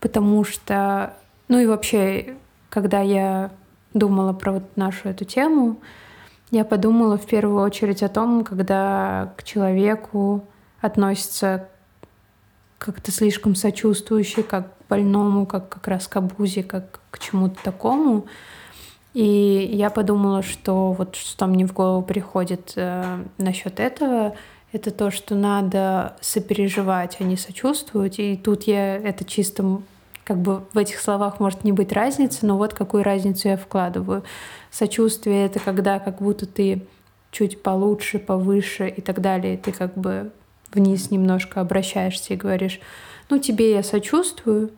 Speaker 2: потому что, ну и вообще, когда я думала про вот нашу эту тему, я подумала в первую очередь о том, когда к человеку относятся как-то слишком сочувствующе, как больному, как как раз к обузе, как к чему-то такому. И я подумала, что вот что мне в голову приходит э, насчет этого, это то, что надо сопереживать, а не сочувствовать. И тут я это чисто как бы в этих словах может не быть разницы, но вот какую разницу я вкладываю. Сочувствие — это когда как будто ты чуть получше, повыше и так далее, ты как бы вниз немножко обращаешься и говоришь, ну тебе я сочувствую,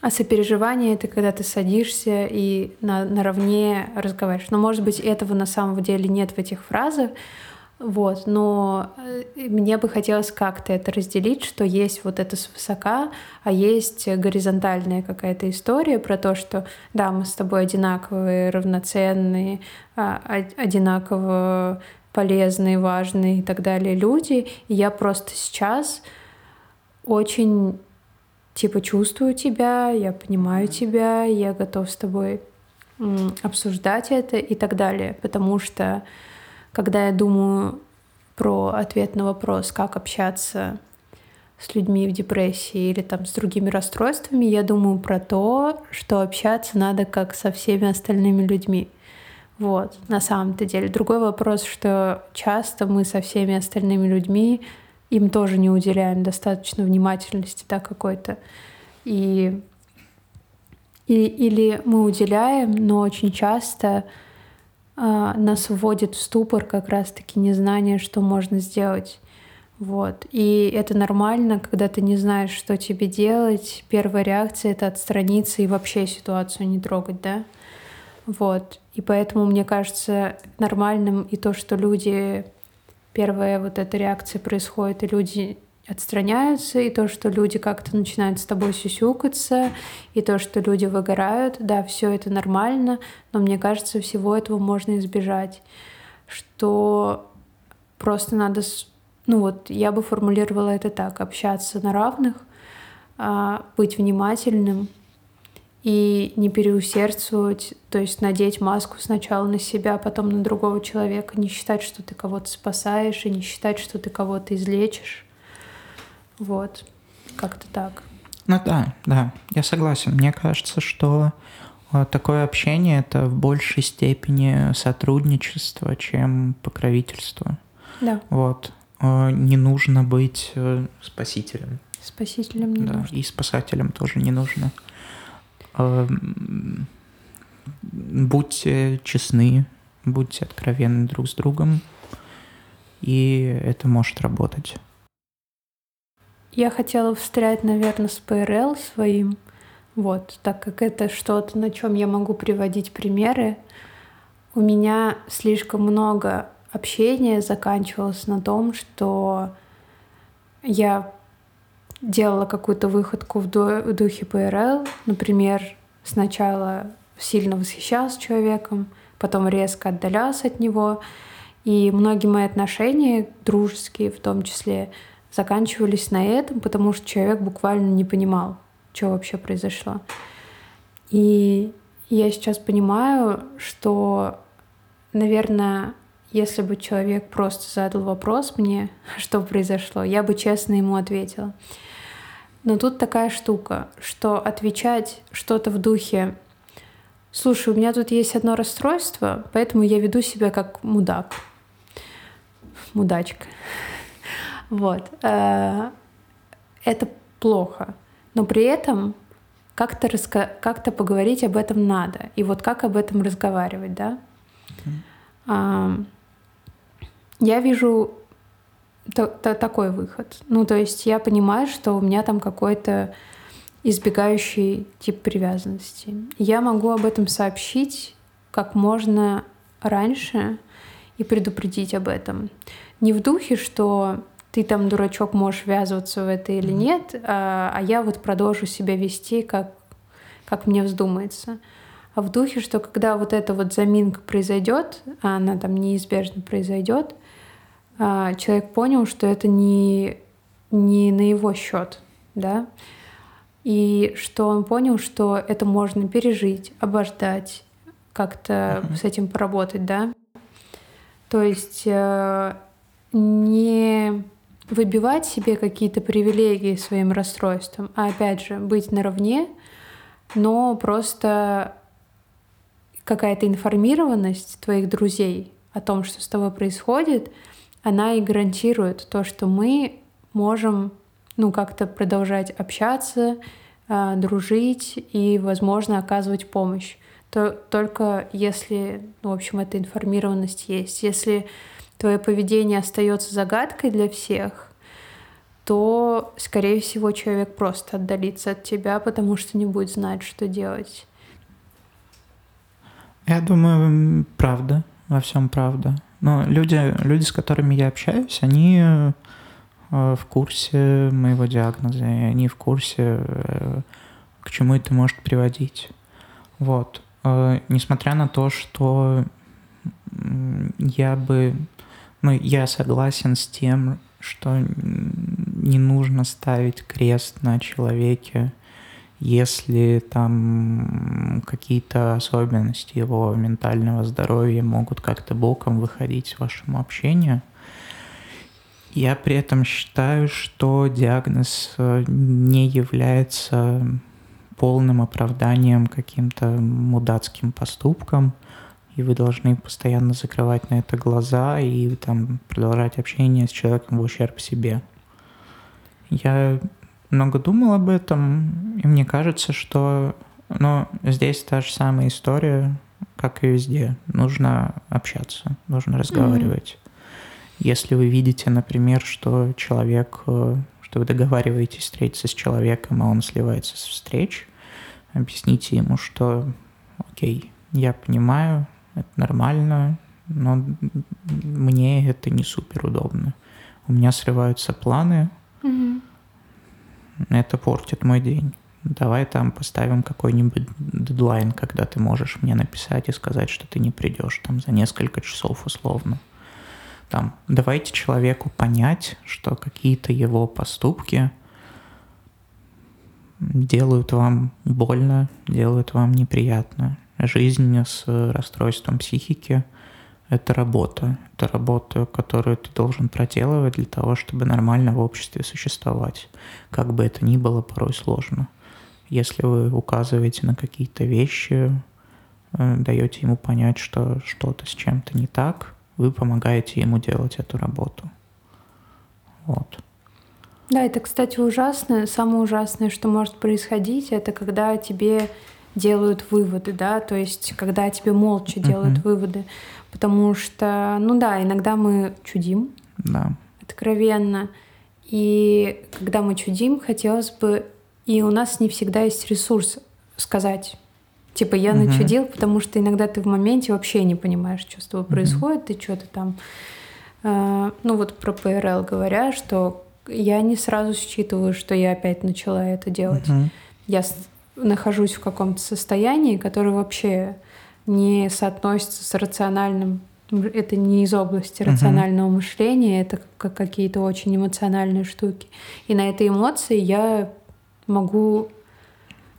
Speaker 2: а сопереживание — это когда ты садишься и на, наравне разговариваешь. Но, может быть, этого на самом деле нет в этих фразах, вот, но э, мне бы хотелось как-то это разделить, что есть вот это свысока, а есть горизонтальная какая-то история про то, что да, мы с тобой одинаковые, равноценные, а, одинаково полезные, важные и так далее люди, и я просто сейчас очень типа чувствую тебя, я понимаю тебя, я готов с тобой обсуждать это и так далее, потому что когда я думаю про ответ на вопрос, как общаться с людьми в депрессии или там с другими расстройствами, я думаю про то, что общаться надо как со всеми остальными людьми. Вот, на самом-то деле. Другой вопрос, что часто мы со всеми остальными людьми им тоже не уделяем достаточно внимательности, да, какой-то. И, и, или мы уделяем, но очень часто а, нас вводит в ступор как раз-таки незнание, что можно сделать. Вот. И это нормально, когда ты не знаешь, что тебе делать. Первая реакция — это отстраниться и вообще ситуацию не трогать, да? Вот. И поэтому мне кажется нормальным и то, что люди... Первая вот эта реакция происходит, и люди отстраняются, и то, что люди как-то начинают с тобой сюсюкаться, и то, что люди выгорают, да, все это нормально, но мне кажется, всего этого можно избежать. Что просто надо, ну вот я бы формулировала это так, общаться на равных, а, быть внимательным и не переусердствовать, то есть надеть маску сначала на себя, а потом на другого человека, не считать, что ты кого-то спасаешь, и не считать, что ты кого-то излечишь вот, как-то так.
Speaker 1: Ну да, да, я согласен. Мне кажется, что э, такое общение это в большей степени сотрудничество, чем покровительство.
Speaker 2: Да.
Speaker 1: Вот. Э, не нужно быть э, спасителем.
Speaker 2: Спасителем не
Speaker 1: да,
Speaker 2: нужно.
Speaker 1: И спасателем тоже не нужно. Будьте честны, будьте откровенны друг с другом, и это может работать.
Speaker 2: Я хотела встрять, наверное, с ПРЛ своим, вот, так как это что-то, на чем я могу приводить примеры. У меня слишком много общения заканчивалось на том, что я делала какую-то выходку в, духе ПРЛ, например, сначала сильно восхищалась человеком, потом резко отдалялась от него, и многие мои отношения, дружеские в том числе, заканчивались на этом, потому что человек буквально не понимал, что вообще произошло. И я сейчас понимаю, что, наверное, если бы человек просто задал вопрос мне, что произошло, я бы честно ему ответила. Но тут такая штука, что отвечать что-то в духе «Слушай, у меня тут есть одно расстройство, поэтому я веду себя как мудак». Мудачка. Вот. Э, это плохо. Но при этом как-то раска... как поговорить об этом надо. И вот как об этом разговаривать, да? Mm. Я вижу такой выход. Ну, то есть я понимаю, что у меня там какой-то избегающий тип привязанности. Я могу об этом сообщить как можно раньше и предупредить об этом. Не в духе, что ты там, дурачок, можешь ввязываться в это или нет, а, а я вот продолжу себя вести, как, как мне вздумается. А в духе, что когда вот эта вот заминка произойдет, а она там неизбежно произойдет, человек понял, что это не, не на его счет, да, и что он понял, что это можно пережить, обождать, как-то с этим поработать, да. То есть э, не выбивать себе какие-то привилегии своим расстройством, а опять же быть наравне, но просто какая-то информированность твоих друзей о том, что с тобой происходит, она и гарантирует то, что мы можем ну, как-то продолжать общаться, э, дружить и, возможно, оказывать помощь. То, только если, ну, в общем, эта информированность есть. Если твое поведение остается загадкой для всех, то, скорее всего, человек просто отдалится от тебя, потому что не будет знать, что делать.
Speaker 1: Я думаю, правда, во всем правда. Но люди, люди, с которыми я общаюсь, они э, в курсе моего диагноза, и они в курсе, э, к чему это может приводить. Вот. Э, несмотря на то, что я бы ну, я согласен с тем, что не нужно ставить крест на человеке, если там какие-то особенности его ментального здоровья могут как-то боком выходить вашему общению. Я при этом считаю, что диагноз э, не является полным оправданием каким-то мудацким поступкам – и вы должны постоянно закрывать на это глаза и там продолжать общение с человеком в ущерб себе. Я много думал об этом, и мне кажется, что ну, здесь та же самая история, как и везде. Нужно общаться, нужно разговаривать. Mm-hmm. Если вы видите, например, что человек, э, что вы договариваетесь встретиться с человеком, а он сливается с встреч, объясните ему, что окей, я понимаю, это нормально, но мне это не супер удобно. У меня срываются планы, угу. Это портит мой день. Давай там поставим какой-нибудь дедлайн, когда ты можешь мне написать и сказать, что ты не придешь там за несколько часов условно. Там, давайте человеку понять, что какие-то его поступки делают вам больно, делают вам неприятно жизнь с расстройством психики — это работа. Это работа, которую ты должен проделывать для того, чтобы нормально в обществе существовать. Как бы это ни было порой сложно. Если вы указываете на какие-то вещи, э, даете ему понять, что что-то с чем-то не так, вы помогаете ему делать эту работу. Вот.
Speaker 2: Да, это, кстати, ужасно. Самое ужасное, что может происходить, это когда тебе делают выводы, да, то есть когда тебе молча делают uh-huh. выводы, потому что, ну да, иногда мы чудим,
Speaker 1: да.
Speaker 2: откровенно, и когда мы чудим, хотелось бы, и у нас не всегда есть ресурс сказать, типа я uh-huh. начудил, потому что иногда ты в моменте вообще не понимаешь, что с тобой uh-huh. происходит, ты что-то там, э, ну вот про ПРЛ говоря, что я не сразу считываю, что я опять начала это делать. Uh-huh. Я нахожусь в каком-то состоянии, которое вообще не соотносится с рациональным это не из области рационального uh-huh. мышления, это как какие-то очень эмоциональные штуки. И на этой эмоции я могу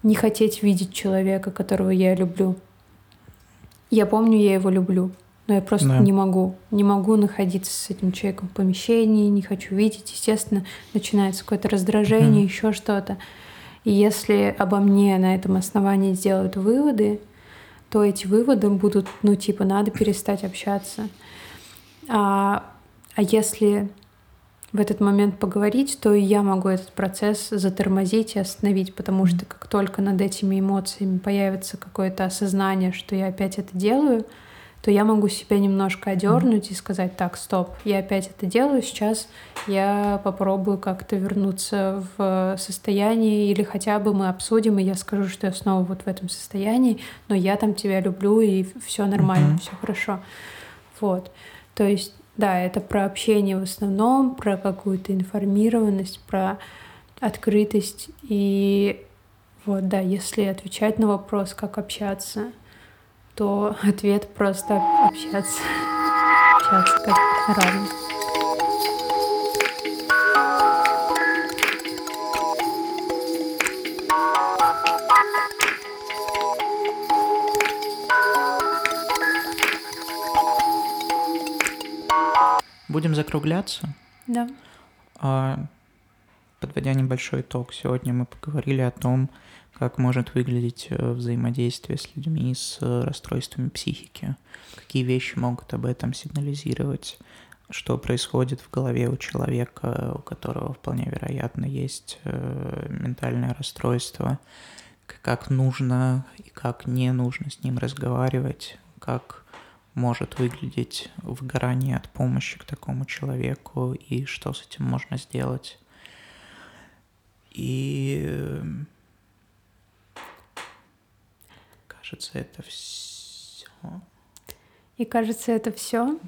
Speaker 2: не хотеть видеть человека, которого я люблю. Я помню, я его люблю, но я просто да. не могу. Не могу находиться с этим человеком в помещении, не хочу видеть. Естественно, начинается какое-то раздражение, mm. еще что-то. И если обо мне на этом основании сделают выводы, то эти выводы будут, ну, типа, надо перестать общаться. А, а если в этот момент поговорить, то я могу этот процесс затормозить и остановить, потому что как только над этими эмоциями появится какое-то осознание, что я опять это делаю, то я могу себя немножко одернуть и сказать, так, стоп, я опять это делаю, сейчас я попробую как-то вернуться в состояние, или хотя бы мы обсудим, и я скажу, что я снова вот в этом состоянии, но я там тебя люблю, и все нормально, mm-hmm. все хорошо. Вот. То есть, да, это про общение в основном, про какую-то информированность, про открытость. И вот, да, если отвечать на вопрос, как общаться, то ответ просто общаться. Общаться как равно.
Speaker 1: Будем закругляться.
Speaker 2: Да.
Speaker 1: А, подводя небольшой итог, сегодня мы поговорили о том, как может выглядеть э, взаимодействие с людьми с э, расстройствами психики, какие вещи могут об этом сигнализировать, что происходит в голове у человека, у которого вполне вероятно есть э, ментальное расстройство, как нужно и как не нужно с ним разговаривать, как может выглядеть выгорание от помощи к такому человеку? И что с этим можно сделать. И Кажется, это все.
Speaker 2: И кажется, это все.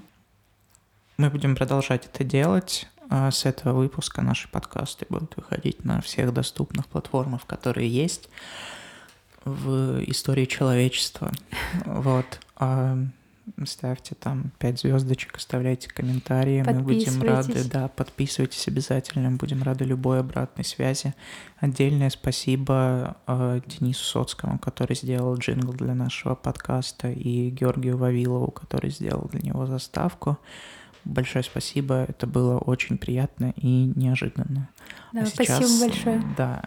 Speaker 1: Мы будем продолжать это делать. А с этого выпуска наши подкасты будут выходить на всех доступных платформах, которые есть в истории человечества. Вот. Ставьте там 5 звездочек, оставляйте комментарии, мы будем рады, да, подписывайтесь обязательно, будем рады любой обратной связи. Отдельное спасибо э, Денису Соцкому, который сделал джингл для нашего подкаста, и Георгию Вавилову, который сделал для него заставку. Большое спасибо, это было очень приятно и неожиданно.
Speaker 2: Да, а сейчас, спасибо большое.
Speaker 1: Да,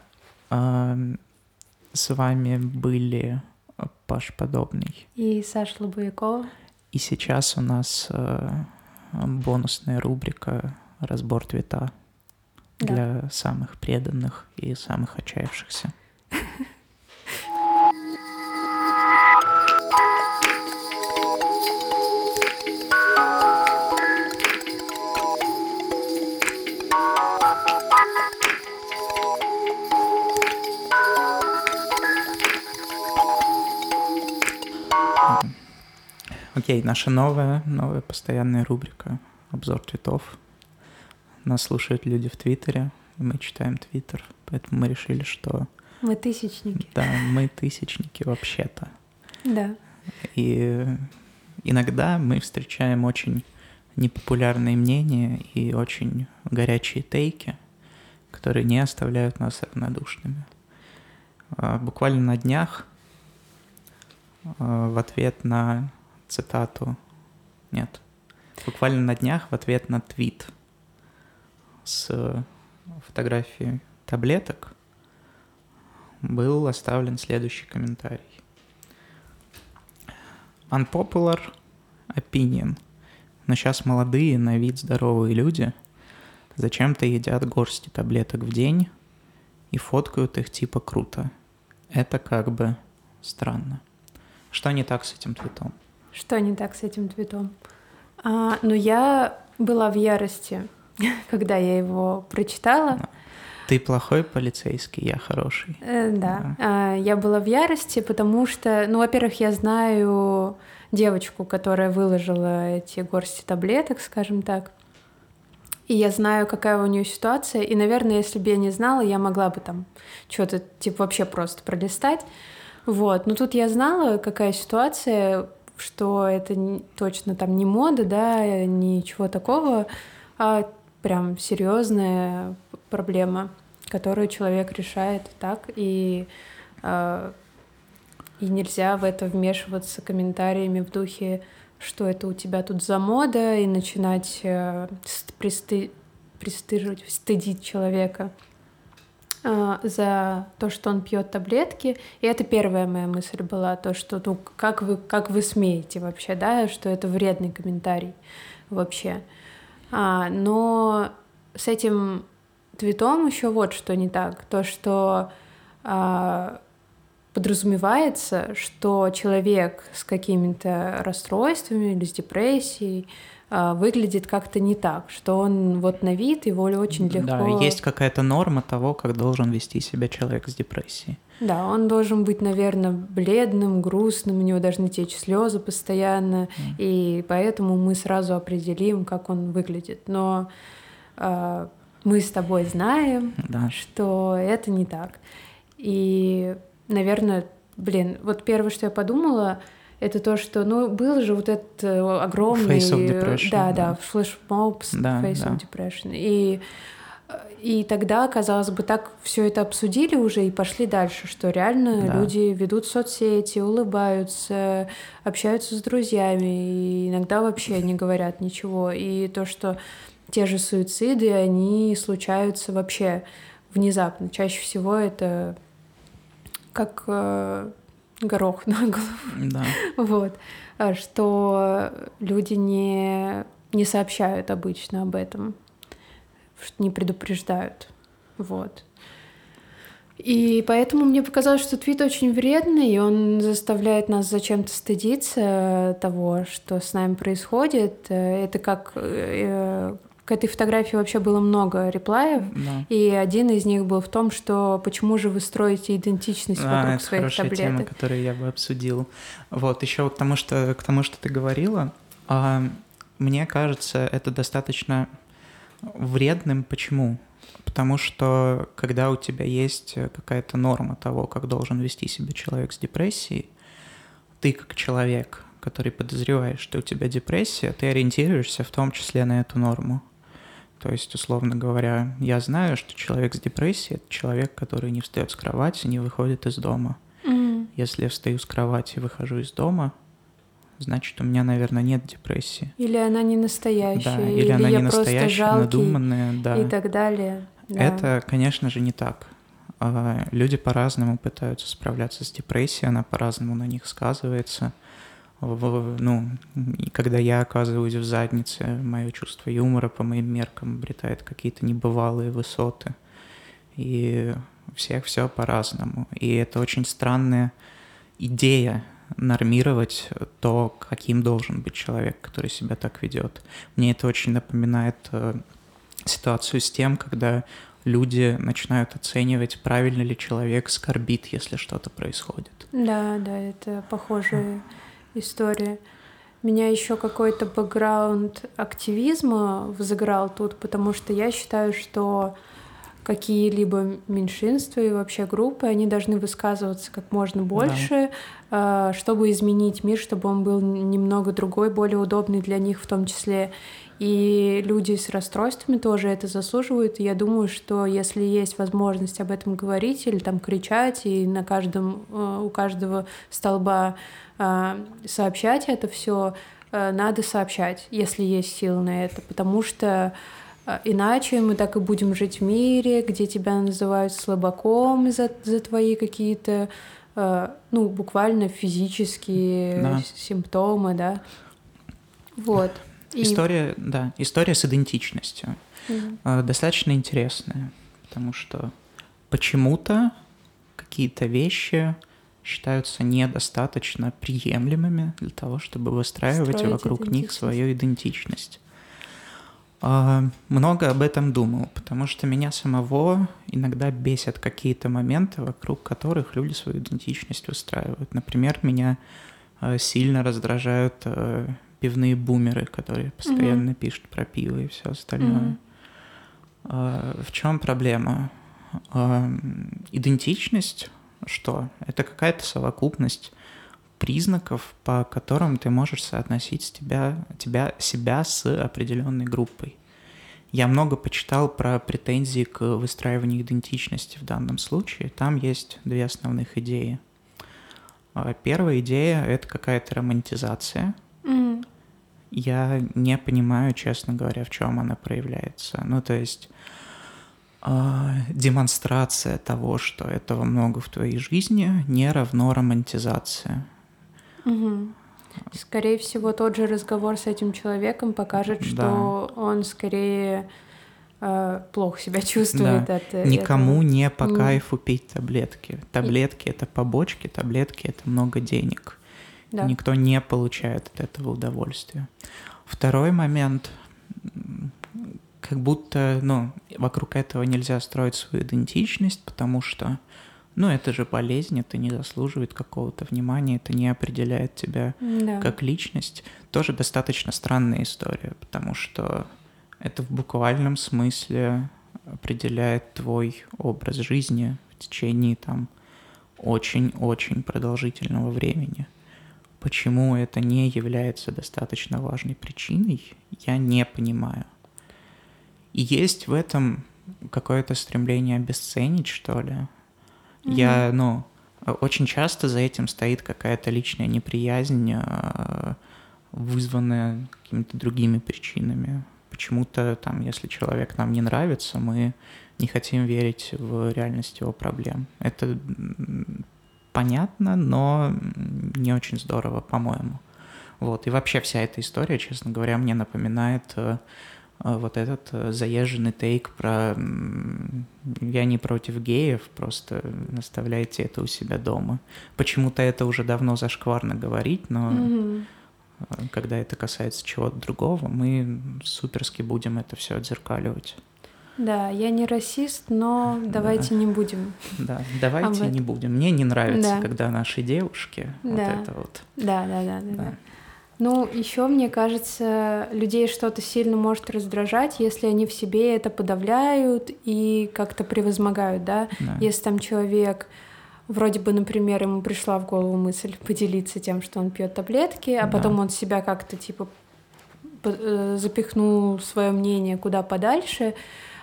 Speaker 1: э, с вами были Паш Подобный.
Speaker 2: И Саша Лобовикова.
Speaker 1: И сейчас у нас э, бонусная рубрика «Разбор твита» да. для самых преданных и самых отчаявшихся. Окей, наша новая, новая постоянная рубрика «Обзор твитов». Нас слушают люди в Твиттере, и мы читаем Твиттер, поэтому мы решили, что...
Speaker 2: Мы тысячники.
Speaker 1: Да, мы тысячники вообще-то.
Speaker 2: Да.
Speaker 1: И иногда мы встречаем очень непопулярные мнения и очень горячие тейки, которые не оставляют нас равнодушными. А, буквально на днях а, в ответ на цитату. Нет. Буквально на днях в ответ на твит с фотографией таблеток был оставлен следующий комментарий. Unpopular opinion. Но сейчас молодые, на вид здоровые люди зачем-то едят горсти таблеток в день и фоткают их типа круто. Это как бы странно. Что не так с этим твитом?
Speaker 2: Что не так с этим твитом? А, ну, я была в ярости, когда я его прочитала.
Speaker 1: Ты плохой полицейский, я хороший.
Speaker 2: Э, да. да. А, я была в ярости, потому что, ну, во-первых, я знаю девочку, которая выложила эти горсти таблеток, скажем так. И я знаю, какая у нее ситуация. И, наверное, если бы я не знала, я могла бы там что-то, типа, вообще просто пролистать. Вот. Но тут я знала, какая ситуация что это точно там не мода, да, ничего такого, а прям серьезная проблема, которую человек решает так, и, э, и нельзя в это вмешиваться комментариями в духе что это у тебя тут за мода, и начинать э, присты... пристыживать, стыдить человека э, за то, что он пьет таблетки. И это первая моя мысль была, то, что ну, как, вы, как вы смеете вообще, да, что это вредный комментарий вообще. А, но с этим твитом еще вот что не так. То, что а, подразумевается, что человек с какими-то расстройствами или с депрессией а, выглядит как-то не так, что он вот на вид его очень легко...
Speaker 1: Да, есть какая-то норма того, как должен вести себя человек с депрессией.
Speaker 2: Да, он должен быть, наверное, бледным, грустным, у него должны течь слезы постоянно, mm. и поэтому мы сразу определим, как он выглядит. Но э, мы с тобой знаем, да. что это не так. И наверное, блин, вот первое, что я подумала, это то, что, ну, был же вот этот э, огромный...
Speaker 1: Face of depression.
Speaker 2: Да, да, да флешмоб да, Face да. of depression. И, и тогда, казалось бы, так все это обсудили уже и пошли дальше, что реально да. люди ведут соцсети, улыбаются, общаются с друзьями, и иногда вообще не говорят ничего. И то, что те же суициды, они случаются вообще внезапно. Чаще всего это как э, горох на голову.
Speaker 1: Да.
Speaker 2: Вот. А что люди не, не сообщают обычно об этом, что не предупреждают. Вот. И поэтому мне показалось, что твит очень вредный, и он заставляет нас зачем-то стыдиться того, что с нами происходит. Это как э, к этой фотографии вообще было много реплаев, да. и один из них был в том, что почему же вы строите идентичность а, вокруг это своих хорошая таблеток.
Speaker 1: тема, которую я бы обсудил. Вот еще к тому, что к тому, что ты говорила, а, мне кажется, это достаточно вредным. Почему? Потому что когда у тебя есть какая-то норма того, как должен вести себя человек с депрессией, ты как человек, который подозреваешь, что у тебя депрессия, ты ориентируешься в том числе на эту норму. То есть, условно говоря, я знаю, что человек с депрессией — это человек, который не встает с кровати, не выходит из дома.
Speaker 2: Mm.
Speaker 1: Если я встаю с кровати и выхожу из дома, значит, у меня, наверное, нет депрессии.
Speaker 2: Или она не настоящая,
Speaker 1: да, или, или она
Speaker 2: не
Speaker 1: настоящая, жалкий, надуманная, да.
Speaker 2: И так далее.
Speaker 1: Да. Это, конечно же, не так. А, люди по-разному пытаются справляться с депрессией, она по-разному на них сказывается в, ну, когда я оказываюсь в заднице, мое чувство юмора по моим меркам обретает какие-то небывалые высоты. И у всех все по-разному. И это очень странная идея нормировать то, каким должен быть человек, который себя так ведет. Мне это очень напоминает э, ситуацию с тем, когда люди начинают оценивать, правильно ли человек скорбит, если что-то происходит.
Speaker 2: Да, да, это похожие история. Меня еще какой-то бэкграунд активизма взыграл тут, потому что я считаю, что какие-либо меньшинства и вообще группы, они должны высказываться как можно больше, да. чтобы изменить мир, чтобы он был немного другой, более удобный для них в том числе. И люди с расстройствами тоже это заслуживают. И я думаю, что если есть возможность об этом говорить или там кричать, и на каждом, э, у каждого столба э, сообщать это все, э, надо сообщать, если есть силы на это, потому что Иначе мы так и будем жить в мире, где тебя называют слабаком за, за твои какие-то, ну, буквально физические да. симптомы, да. Вот.
Speaker 1: История, да, история с идентичностью. Mm-hmm. Достаточно интересная, потому что почему-то какие-то вещи считаются недостаточно приемлемыми для того, чтобы выстраивать Строить вокруг них свою идентичность. А, много об этом думал, потому что меня самого иногда бесят какие-то моменты, вокруг которых люди свою идентичность выстраивают. Например, меня а, сильно раздражают пивные бумеры, которые постоянно mm-hmm. пишут про пиво и все остальное. Mm-hmm. В чем проблема? А, идентичность что? Это какая-то совокупность признаков, по которым ты можешь соотносить тебя, тебя, себя с определенной группой. Я много почитал про претензии к выстраиванию идентичности в данном случае. Там есть две основных идеи. А, первая идея — это какая-то романтизация я не понимаю, честно говоря, в чем она проявляется. Ну, то есть демонстрация того, что этого много в твоей жизни, не равно романтизация.
Speaker 2: Угу. Скорее всего, тот же разговор с этим человеком покажет, что да. он скорее э, плохо себя чувствует да. от
Speaker 1: Никому этого. не по кайфу пить таблетки. Таблетки это побочки, таблетки это много денег. Да. Никто не получает от этого удовольствия. Второй момент, как будто, ну, вокруг этого нельзя строить свою идентичность, потому что ну, это же болезнь, это не заслуживает какого-то внимания, это не определяет тебя да. как личность. Тоже достаточно странная история, потому что это в буквальном смысле определяет твой образ жизни в течение там очень-очень продолжительного времени. Почему это не является достаточно важной причиной, я не понимаю. И есть в этом какое-то стремление обесценить, что ли, Mm-hmm. Я, ну, очень часто за этим стоит какая-то личная неприязнь, а, вызванная какими-то другими причинами. Почему-то там, если человек нам не нравится, мы не хотим верить в реальность его проблем. Это понятно, но не очень здорово, по-моему. Вот. И вообще вся эта история, честно говоря, мне напоминает э, вот этот э, заезженный тейк про «я не против геев, просто оставляйте это у себя дома». Почему-то это уже давно зашкварно говорить, но mm-hmm. когда это касается чего-то другого, мы суперски будем это все отзеркаливать.
Speaker 2: Да, я не расист, но давайте да. не будем.
Speaker 1: Да, давайте не будем. Мне не нравится, да. когда наши девушки да. вот это вот.
Speaker 2: Да, да, да, да. да. Ну, еще, мне кажется, людей что-то сильно может раздражать, если они в себе это подавляют и как-то превозмогают, да? да. Если там человек вроде бы, например, ему пришла в голову мысль поделиться тем, что он пьет таблетки, а да. потом он себя как-то типа э, запихнул свое мнение куда подальше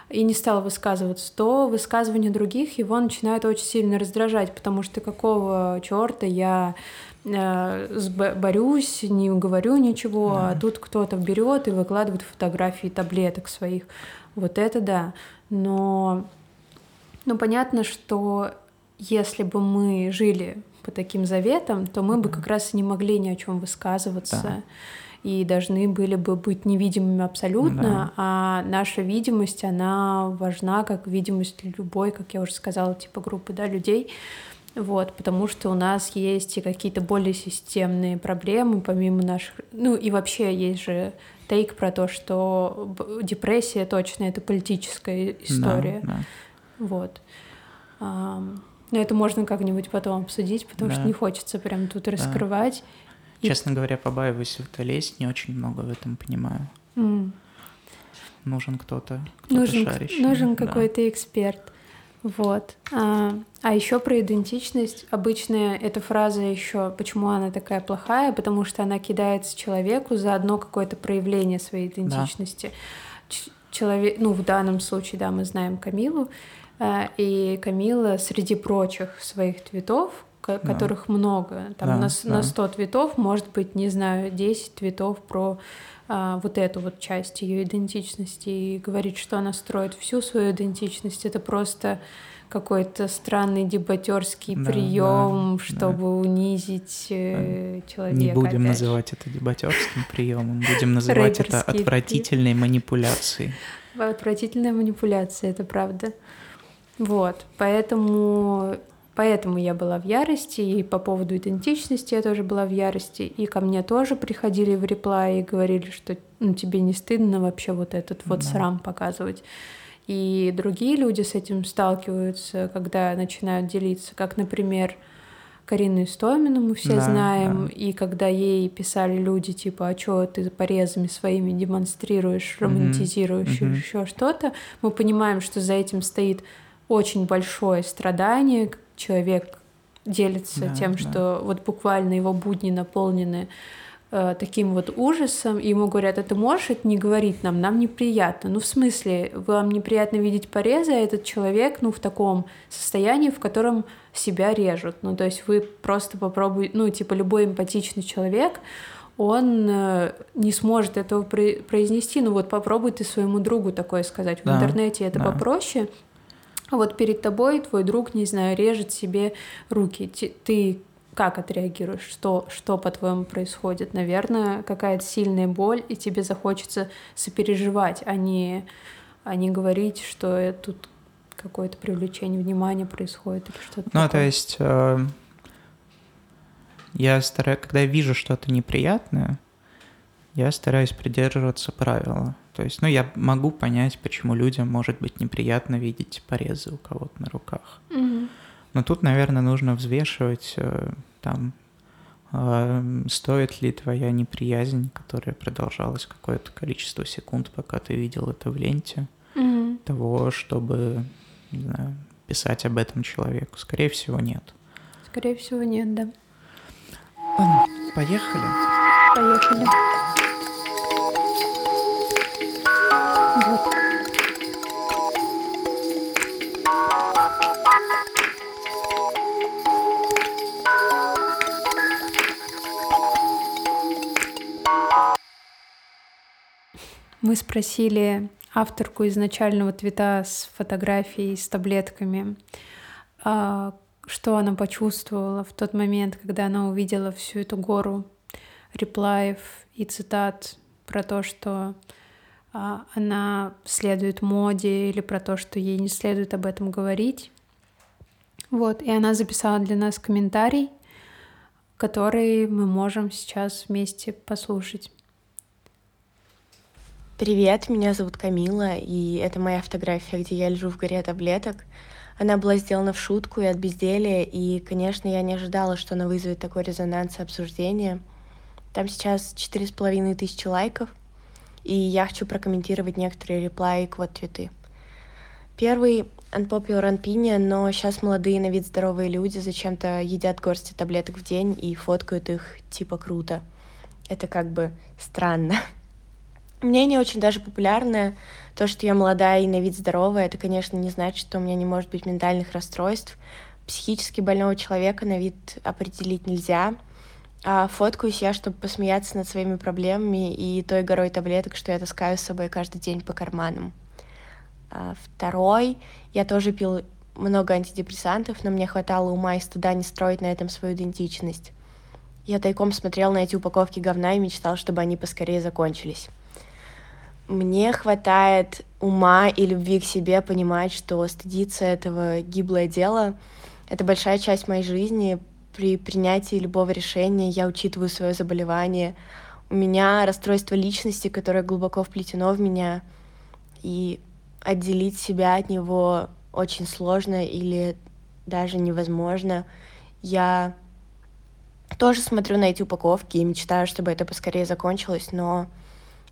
Speaker 2: и не стал высказываться, то высказывания других его начинают очень сильно раздражать, потому что какого черта я борюсь, не говорю ничего, да. а тут кто-то берет и выкладывает фотографии таблеток своих. Вот это да. Но ну, понятно, что если бы мы жили по таким заветам, то мы бы как раз не могли ни о чем высказываться. Да. И должны были бы быть невидимыми абсолютно, да. а наша видимость, она важна, как видимость любой, как я уже сказала, типа группы да, людей. Вот, потому что у нас есть и какие-то более системные проблемы, помимо наших... Ну и вообще есть же тейк про то, что депрессия точно это политическая история. Да, да. Вот. Но это можно как-нибудь потом обсудить, потому да. что не хочется прям тут да. раскрывать.
Speaker 1: Честно и... говоря, побаиваюсь в это лезть, не очень много в этом понимаю. Mm. Нужен кто-то, кто-то
Speaker 2: нужен,
Speaker 1: шарящий.
Speaker 2: Нужен да. какой-то эксперт. Вот. А, а еще про идентичность. Обычно эта фраза еще, почему она такая плохая, потому что она кидается человеку за одно какое-то проявление своей идентичности. Да. Человек, ну, в данном случае, да, мы знаем Камилу, а, и Камила среди прочих своих цветов, да. которых много, там да, на, да. на 100 цветов, может быть, не знаю, 10 цветов про а, вот эту вот часть ее идентичности и говорить, что она строит всю свою идентичность, это просто какой-то странный дебатерский да, прием, да, чтобы да. унизить э, человека.
Speaker 1: Не будем называть это дебатерским приемом, будем называть это отвратительной манипуляцией.
Speaker 2: Отвратительная манипуляция, это правда. Вот, поэтому Поэтому я была в ярости, и по поводу идентичности я тоже была в ярости, и ко мне тоже приходили в реплай и говорили, что ну, тебе не стыдно вообще вот этот вот да. срам показывать. И другие люди с этим сталкиваются, когда начинают делиться, как, например, Карину Истомину мы все да, знаем, да. и когда ей писали люди типа, а что ты порезами своими демонстрируешь, романтизируешь mm-hmm. еще что-то, мы понимаем, что за этим стоит очень большое страдание, человек делится да, тем, да. что вот буквально его будни наполнены э, таким вот ужасом, и ему говорят, а ты можешь это не говорить нам, нам неприятно. Ну, в смысле, вам неприятно видеть порезы, а этот человек, ну, в таком состоянии, в котором себя режут. Ну, то есть вы просто попробуйте, ну, типа, любой эмпатичный человек, он э, не сможет этого произнести. Ну вот попробуй ты своему другу такое сказать. В да, интернете это да. попроще. А вот перед тобой твой друг, не знаю, режет себе руки. Ты как отреагируешь? Что, что по-твоему происходит? Наверное, какая-то сильная боль, и тебе захочется сопереживать, а не, а не говорить, что тут какое-то привлечение внимания происходит или что-то
Speaker 1: Ну, такое. то есть э, я стараюсь, когда я вижу что-то неприятное, я стараюсь придерживаться правила. То есть, ну, я могу понять, почему людям может быть неприятно видеть порезы у кого-то на руках.
Speaker 2: Mm-hmm.
Speaker 1: Но тут, наверное, нужно взвешивать э, там, э, стоит ли твоя неприязнь, которая продолжалась какое-то количество секунд, пока ты видел это в ленте,
Speaker 2: mm-hmm.
Speaker 1: того, чтобы, не знаю, писать об этом человеку. Скорее всего, нет.
Speaker 2: Скорее всего, нет, да.
Speaker 1: Ладно, поехали.
Speaker 2: Поехали. Мы спросили авторку изначального твита с фотографией с таблетками, а, что она почувствовала в тот момент, когда она увидела всю эту гору реплаев и цитат про то, что а, она следует моде или про то, что ей не следует об этом говорить. Вот, и она записала для нас комментарий, который мы можем сейчас вместе послушать.
Speaker 3: Привет, меня зовут Камила, и это моя фотография, где я лежу в горе таблеток. Она была сделана в шутку и от безделия, и, конечно, я не ожидала, что она вызовет такой резонанс и обсуждение. Там сейчас четыре с половиной тысячи лайков, и я хочу прокомментировать некоторые реплаи к вот твиты. Первый unpopular opinion, но сейчас молодые на вид здоровые люди зачем-то едят горсти таблеток в день и фоткают их типа круто. Это как бы странно. Мнение очень даже популярное. То, что я молодая и на вид здоровая, это, конечно, не значит, что у меня не может быть ментальных расстройств. Психически больного человека на вид определить нельзя. А фоткаюсь я, чтобы посмеяться над своими проблемами и той горой таблеток, что я таскаю с собой каждый день по карманам. А второй, я тоже пил много антидепрессантов, но мне хватало ума и стыда не строить на этом свою идентичность. Я тайком смотрел на эти упаковки говна и мечтал, чтобы они поскорее закончились. Мне хватает ума и любви к себе понимать, что стыдиться этого гиблое дело — это большая часть моей жизни. При принятии любого решения я учитываю свое заболевание. У меня расстройство личности, которое глубоко вплетено в меня, и отделить себя от него очень сложно или даже невозможно. Я тоже смотрю на эти упаковки и мечтаю, чтобы это поскорее закончилось, но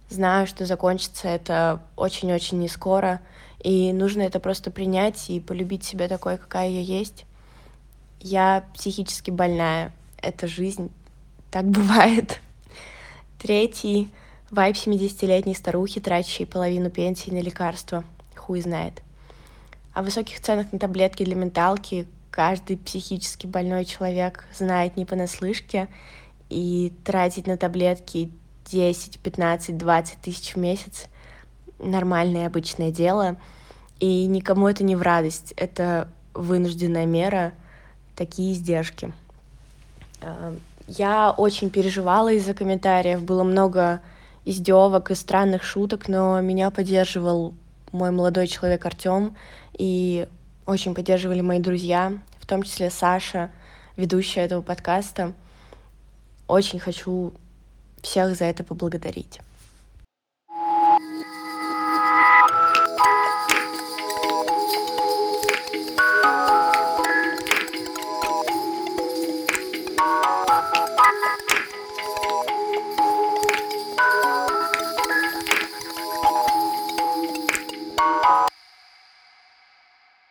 Speaker 3: знаю, что закончится это очень-очень не скоро, и нужно это просто принять и полюбить себя такой, какая я есть. Я психически больная, это жизнь, так бывает. Третий — вайп 70-летней старухи, тратящей половину пенсии на лекарства. Хуй знает. О высоких ценах на таблетки для менталки каждый психически больной человек знает не понаслышке, и тратить на таблетки 10, 15, 20 тысяч в месяц нормальное обычное дело. И никому это не в радость. Это вынужденная мера, такие издержки. А, я очень переживала из-за комментариев. Было много издевок и странных шуток, но меня поддерживал мой молодой человек Артем, и очень поддерживали мои друзья, в том числе Саша, ведущая этого подкаста. Очень хочу всех за это поблагодарить.